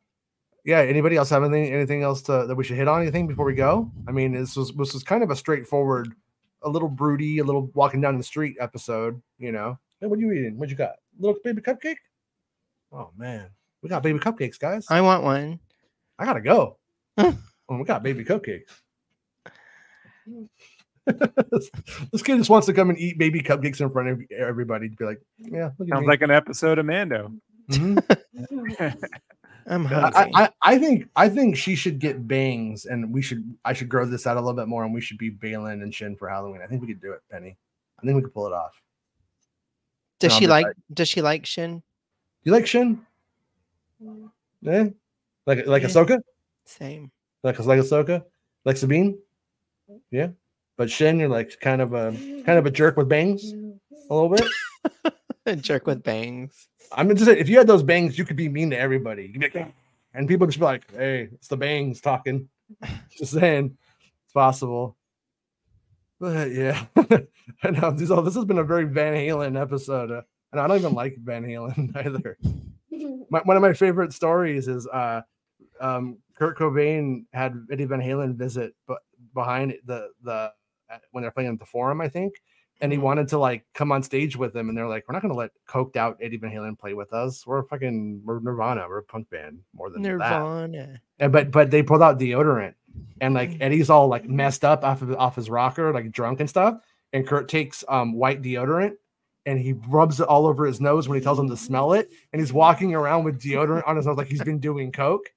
yeah, anybody else have anything anything else to, that we should hit on? Anything before we go? I mean, this was this was kind of a straightforward, a little broody, a little walking down the street episode, you know. Hey, what are you eating? What you got? Little baby cupcake? Oh man, we got baby cupcakes, guys. I want one. I gotta go. oh, we got baby cupcakes. this kid just wants to come and eat baby cupcakes in front of everybody. To be like, yeah, look at Sounds me. like an episode of Mando. Mhm. I'm I, hungry. I, I think I think she should get bangs, and we should I should grow this out a little bit more, and we should be Baylan and Shin for Halloween. I think we could do it, Penny. I think we could pull it off. does no, she like? just Does she like Shin? You like Shin? Yeah, like like Yeah. Ahsoka, Same. like like Ahsoka, like Sabine. Yeah, but Shin, you're like kind of a kind of a jerk with bangs, a little bit. A jerk with bangs. I'm just saying, if you had those bangs, you could be mean to everybody. Like, and people just be like, "Hey, it's the bangs talking." just saying, it's possible. But yeah, I know this. Oh, this has been a very Van Halen episode, uh, and I don't even like Van Halen either. My, one of my favorite stories is uh, um, Kurt Cobain had Eddie Van Halen visit, but behind the the when they're playing at the Forum, I think, and he Mhm. wanted to like come on stage with them, and they're like, "We're not gonna let coked out Eddie Van Halen play with us. We're fucking we're Nirvana. We're a punk band more than that." Nirvana. And but but they pulled out deodorant, and like Eddie's all like messed up off of off his rocker, like drunk and stuff. And Kurt takes um white deodorant and he rubs it all over his nose when he tells him to smell it. And he's walking around with deodorant on his nose like he's been doing coke.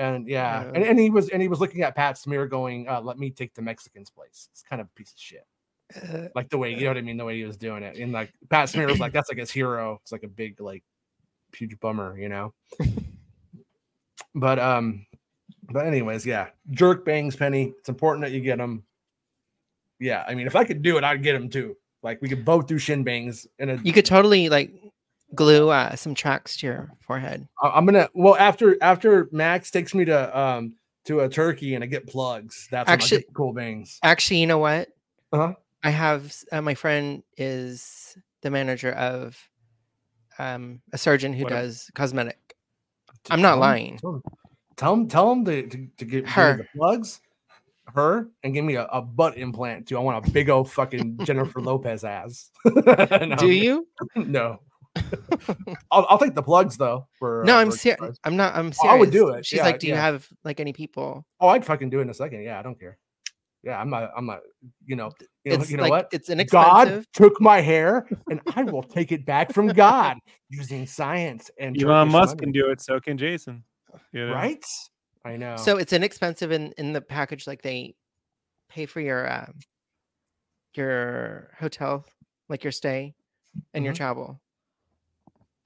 And yeah, Yeah. and, and he was and he was looking at Pat Smear going, uh, "Let me take the Mexicans' place." It's kind of a piece of shit, Uh, like the way you know what I mean, the way he was doing it. And like Pat Smear was like, "That's like his hero." It's like a big like huge bummer, you know. but um, but anyways, yeah, jerk bangs, Penny. It's important that you get them. Yeah, I mean, if I could do it, I'd get them too. Like we could both do shin bangs, and a, you could totally like glue uh, some tracks to your forehead. I'm gonna. Well, after after Max takes me to um to a turkey and I get plugs, that's Actually- cool bangs. Actually, you know what? Uh-huh. I have uh, my friend is the manager of um, a surgeon who What a- does cosmetic. I'm not him- lying. Tell him, tell him, tell him to, to, to get Her. her the plugs, her, and give me a, a butt implant too. I want a big old fucking Jennifer Lopez ass. No, Do you? No. I'll, I'll take the plugs though. For No, uh, I'm for serious. I'm not. I'm Oh, serious. I would do it, She's yeah, like, "Do you have like any people?" Oh, I'd fucking do it in a second. Yeah, I don't care. Yeah, I'm not. I'm not. You know. You know, you know like what? it's inexpensive. God took my hair, and I will take it back from God using science and Elon Turkish Musk money. can do it, so can Jason. You know? right? I know. So it's inexpensive in in the package. Like they pay for your um, your hotel, like your stay, and your Mhm. travel.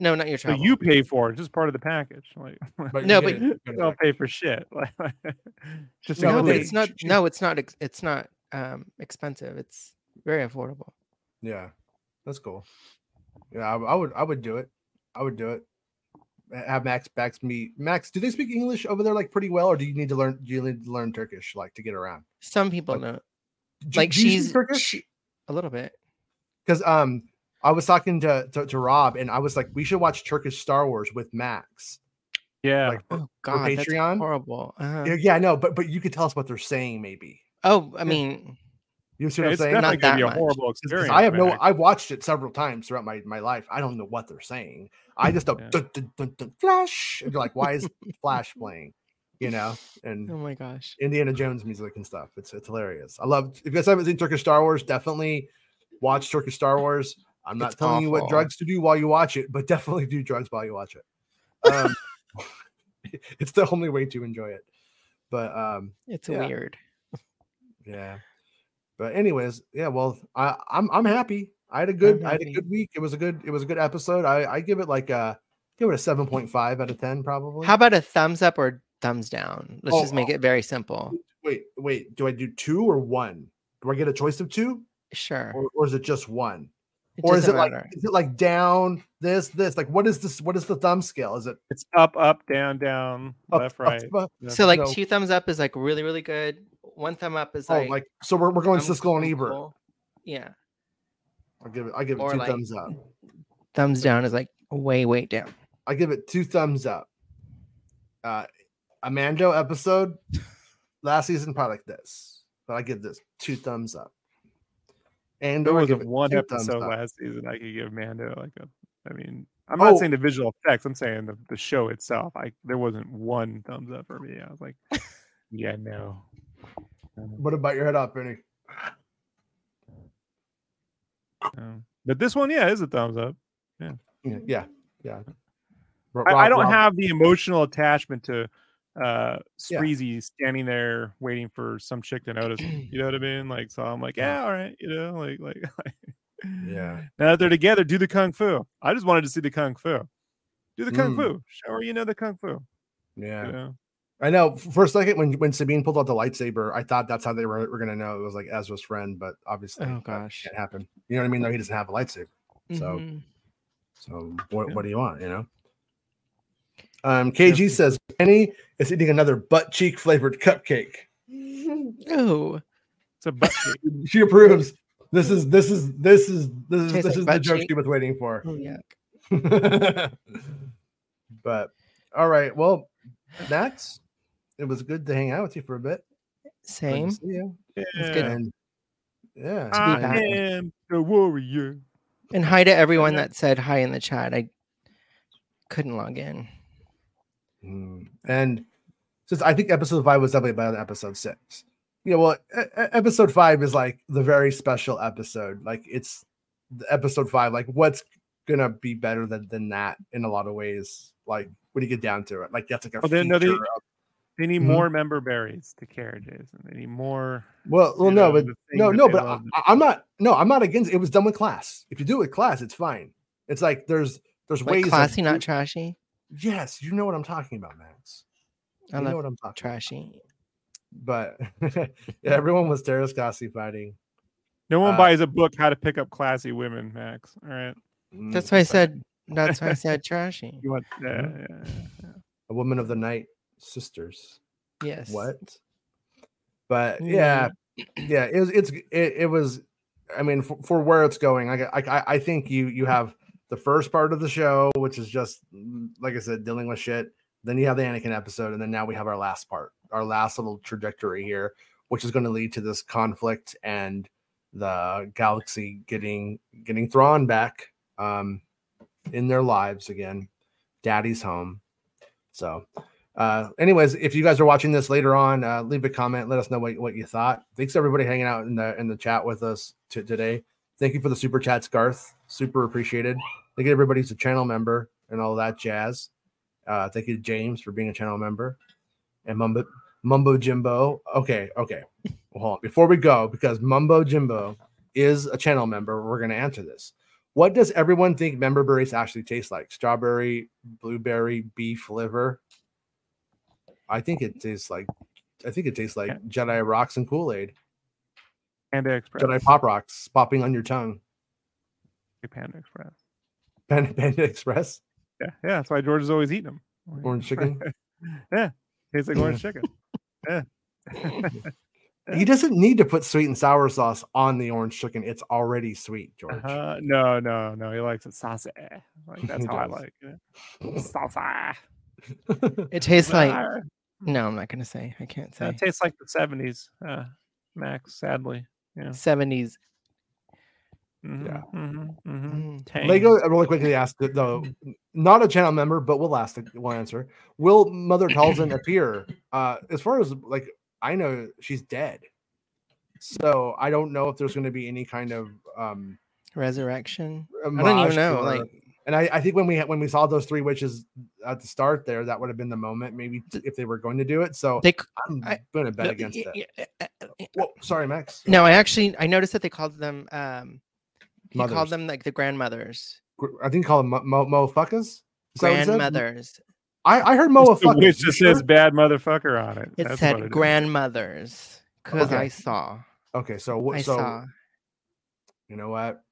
No, not your So travel. you pay for it, just part of the package. Like, but No, but- it- you don't pay for shit. Just No, no, but but it's not. No, it's not. It's not um expensive. It's very affordable. Yeah, that's cool. Yeah, I, I would. I would do it. I would do it. Have Max Max meet Max. Do they speak English over there like pretty well, or do you need to learn? Do you need to learn Turkish like to get around? Some people Like, know. Do- Like do she's Turkish she- a little bit. because um I was talking to, to to Rob and I was like we should watch Turkish Star Wars with Max. yeah. Like Oh God, that's Patreon? horrible. Uh-huh. yeah, yeah, I know, but but you could tell us what they're saying maybe. Oh, I mean, You see Yeah, what I'm saying? Not gonna be that a much. horrible 'Cause- 'cause experience. I have no. I've watched it several times throughout my, my life. I don't know what they're saying. I just know Yeah. dun, dun, dun, dun, flash. And you're like, why is Flash playing? You know, and oh my gosh. Indiana Jones music and stuff. It's it's hilarious. I love. If you guys haven't seen Turkish Star Wars, definitely watch Turkish Star Wars. I'm not It's telling you what drugs to do while you watch it, but definitely do drugs while you watch it. Um, it's the only way to enjoy it. But um, It's Yeah. weird. yeah. But anyways, yeah. Well, I, I'm I'm happy. I had a good I'm had a good week. It was a good it was a good episode. I I give it like a give it a seven point five out of ten probably. How about a thumbs up or thumbs down? Let's Oh, just make oh. it very simple. wait wait? Do I do two or one? Do I get a choice of two, Sure. or, or is it just one? It or is it doesn't like is it like down this this like what is this what is the thumb scale is it It's up, up, down, down, up, left, up, right. up? Yeah. So like no. two thumbs up is like really, really good. One thumb up is oh like, like so we're, we're going I'm- Siskel and I'm Ebert cool. Yeah. I'll give it I give it Or two like- thumbs up Thumbs down is like way, way down. I give it two thumbs up uh Amando episode last season probably like this but I give this two thumbs up and there was give a one episode last season I could give Mando like a. I mean, I'm not Oh. saying the visual effects. I'm saying the, the show itself. I there wasn't one thumbs up for me. I was like, yeah, no. what about your head up Benny no. But this one, yeah, is a thumbs up. yeah yeah yeah I, I don't have the emotional attachment to uh Yeah. Spreezy standing there waiting for some chick to notice. him, You know what I mean? Like, so I'm like, yeah, all right, you know, like, like, Yeah. Now that they're together, do the kung fu. I just wanted to see the kung fu. Do the kung Mm. fu. Show her you know the kung fu. yeah You know? I know for a second when when Sabine pulled out the lightsaber, I thought that's how they were, were gonna know it was like Ezra's friend, but obviously Oh, gosh. can't happen. You know what I mean? No, he doesn't have a lightsaber. So Mhm. so what, Yeah. what do you want? You know. Um, KG says Penny is eating another butt cheek flavored cupcake. Oh, It's a butt cheek. She approves. This is this is this is this is Tastes this like is the butt joke cheek. she was waiting for. oh yeah. but all right, well, that's it was good to hang out with you for a bit. Good to Same. see you. Yeah. good. And yeah, I back. am the warrior. And hi to everyone that said hi in the chat. I couldn't log in. Mm, And since I think episode five was definitely better than episode six. Yeah, well, e- e- episode five is like the very special episode. Like it's the episode five. Like what's gonna be better than than that in a lot of ways? Like when you get down to it, like that's like a Oh, they- no, they- feature of- They need Mhm. more member berries to care, Jason. They need more. well, well, no, know, but no, no, but I, love. I- I'm not. No, I'm not against. It was done with class. If you do it with class, it's fine. It's like there's there's Like ways. classy, do- not trashy. Yes, you know what I'm talking about, Max. I You know what I'm talking. about. trashy. But yeah, everyone was Terrace Classy fighting. No one Uh, buys a book how to pick up classy women, Max. All right. That's Mm, why I said. That's why I said trashy. You want yeah, yeah, yeah. a woman of the night sisters. Yes. What? But yeah, yeah, it was, it's it, it was. I mean, for, for where it's going, I, I I think you you have the first part of the show, which is just like I said, dealing with shit. Then you have the Anakin episode, and then now we have our last part, our last little trajectory here, which is going to lead to this conflict and the galaxy getting getting Thrawn back um, in their lives again. Daddy's home. So, uh, anyways, if you guys are watching this later on, uh, leave a comment. Let us know what, what you thought. Thanks everybody hanging out in the in the chat with us t- today. Thank you for the super chats, Garth. Super appreciated. Thank you everybody who's a channel member and all that jazz. Uh, thank you to James for being a channel member and Mumbo Mumbo Jimbo. Okay, okay. Well, hold on. Before we go, because Mumbo Jimbo is a channel member, we're going to answer this. What does everyone think member berries actually taste like? Strawberry, blueberry, beef liver. I think it tastes like, I think it tastes like Jedi rocks and Kool Aid. Panda Express. Jedi pop rocks popping on your tongue. Panda Express. Panda, Panda Express, Yeah, yeah. That's why George is always eating them. orange chicken. yeah, tastes like orange chicken. Yeah. he doesn't need to put sweet and sour sauce on the orange chicken. It's already sweet, George. Uh, no, no, no. He likes it saucy. Like that's He how I like it. Saucy. It tastes like. No, I'm not gonna say. I can't say. It tastes like the seventies, uh, Max. Sadly, yeah. Seventies. Mhm, Yeah. mhm, mhm. Mm. Tang. Lego really quickly asked uh, though, not a channel member, but we'll ask the we'll answer. Will Mother Talzin appear? Uh, as far as like I know, she's dead. So I don't know if there's going to be any kind of um. Resurrection. I don't even know. or- Like and I, I think when we had, when we saw those three witches at the start there, that would have been the moment maybe if they were going to do it. So they. c- I'm I- going to bet no, against y- it. uh, uh, uh, Whoa, sorry, Max. No, I actually I noticed that they called them. um He Mothers. called them like the grandmothers, Gr- I think call them mo- mo- mofuckas. Is that what it said? grandmothers. I, I heard It's the mofuckers. witch You says bad motherfucker on it. It That's what said it is. grandmothers because Okay. I saw. Okay, so what? So saw. you know what?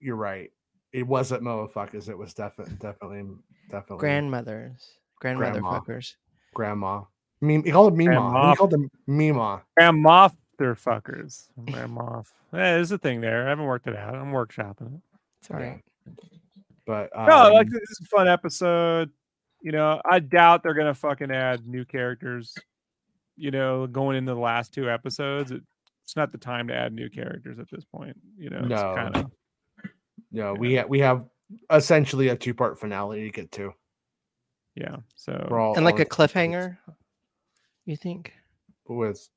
You're right. It wasn't motherfuckers. It was definitely definitely definitely Grandmothers. Grandmother Grandma. fuckers. grandma. Meme, he called it Mima. Grandma. He called them Mima. Grandma fuckers. Grandma. Yeah, there's a thing there. I haven't worked it out. I'm workshopping it. It's all Yeah. right. But um, No, like this is a fun episode. You know, I doubt they're gonna fucking add new characters. You know, going into the last two episodes, it, it's not the time to add new characters at this point. You know, No. it's kind of yeah, we ha- we have essentially a two part finale to get to. yeah. So all, And like a intents and cliffhanger. You think with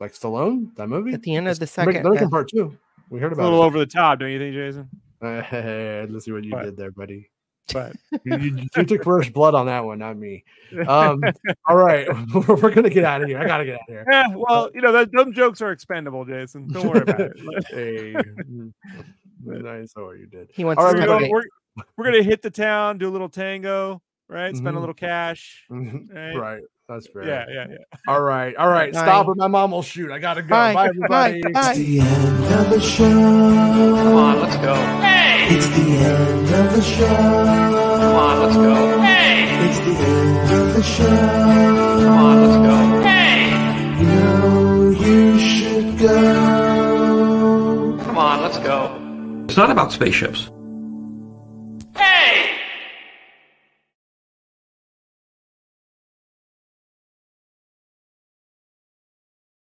like Stallone that movie at the end of the second? they're uh, part two. We heard about a little it. over the top, don't you think, Jason? Let's see what you What? did there, buddy. But You, you- you took first blood on that one, not me. Um, all right, we're gonna get out of here. I gotta get out of here. yeah, well, you know, that, dumb jokes are expendable, Jason. Don't worry about it. hey, I saw what you did. he wants All to we're, gonna, we're, we're gonna hit the town, do a little tango, right? Spend a Mhm. little cash. right. Right. that's fair. Yeah, yeah, yeah. All right, all right. Stop, it. my mom will shoot. I gotta go. Bye, Bye, bye, everybody. bye. It's the end of the show. Come on, let's go. Hey. It's the end of the show. Come on, let's go. Hey. It's the end of the show. Come on, let's go. Hey. You know you should go. Come on, let's go. It's not about spaceships. Hey!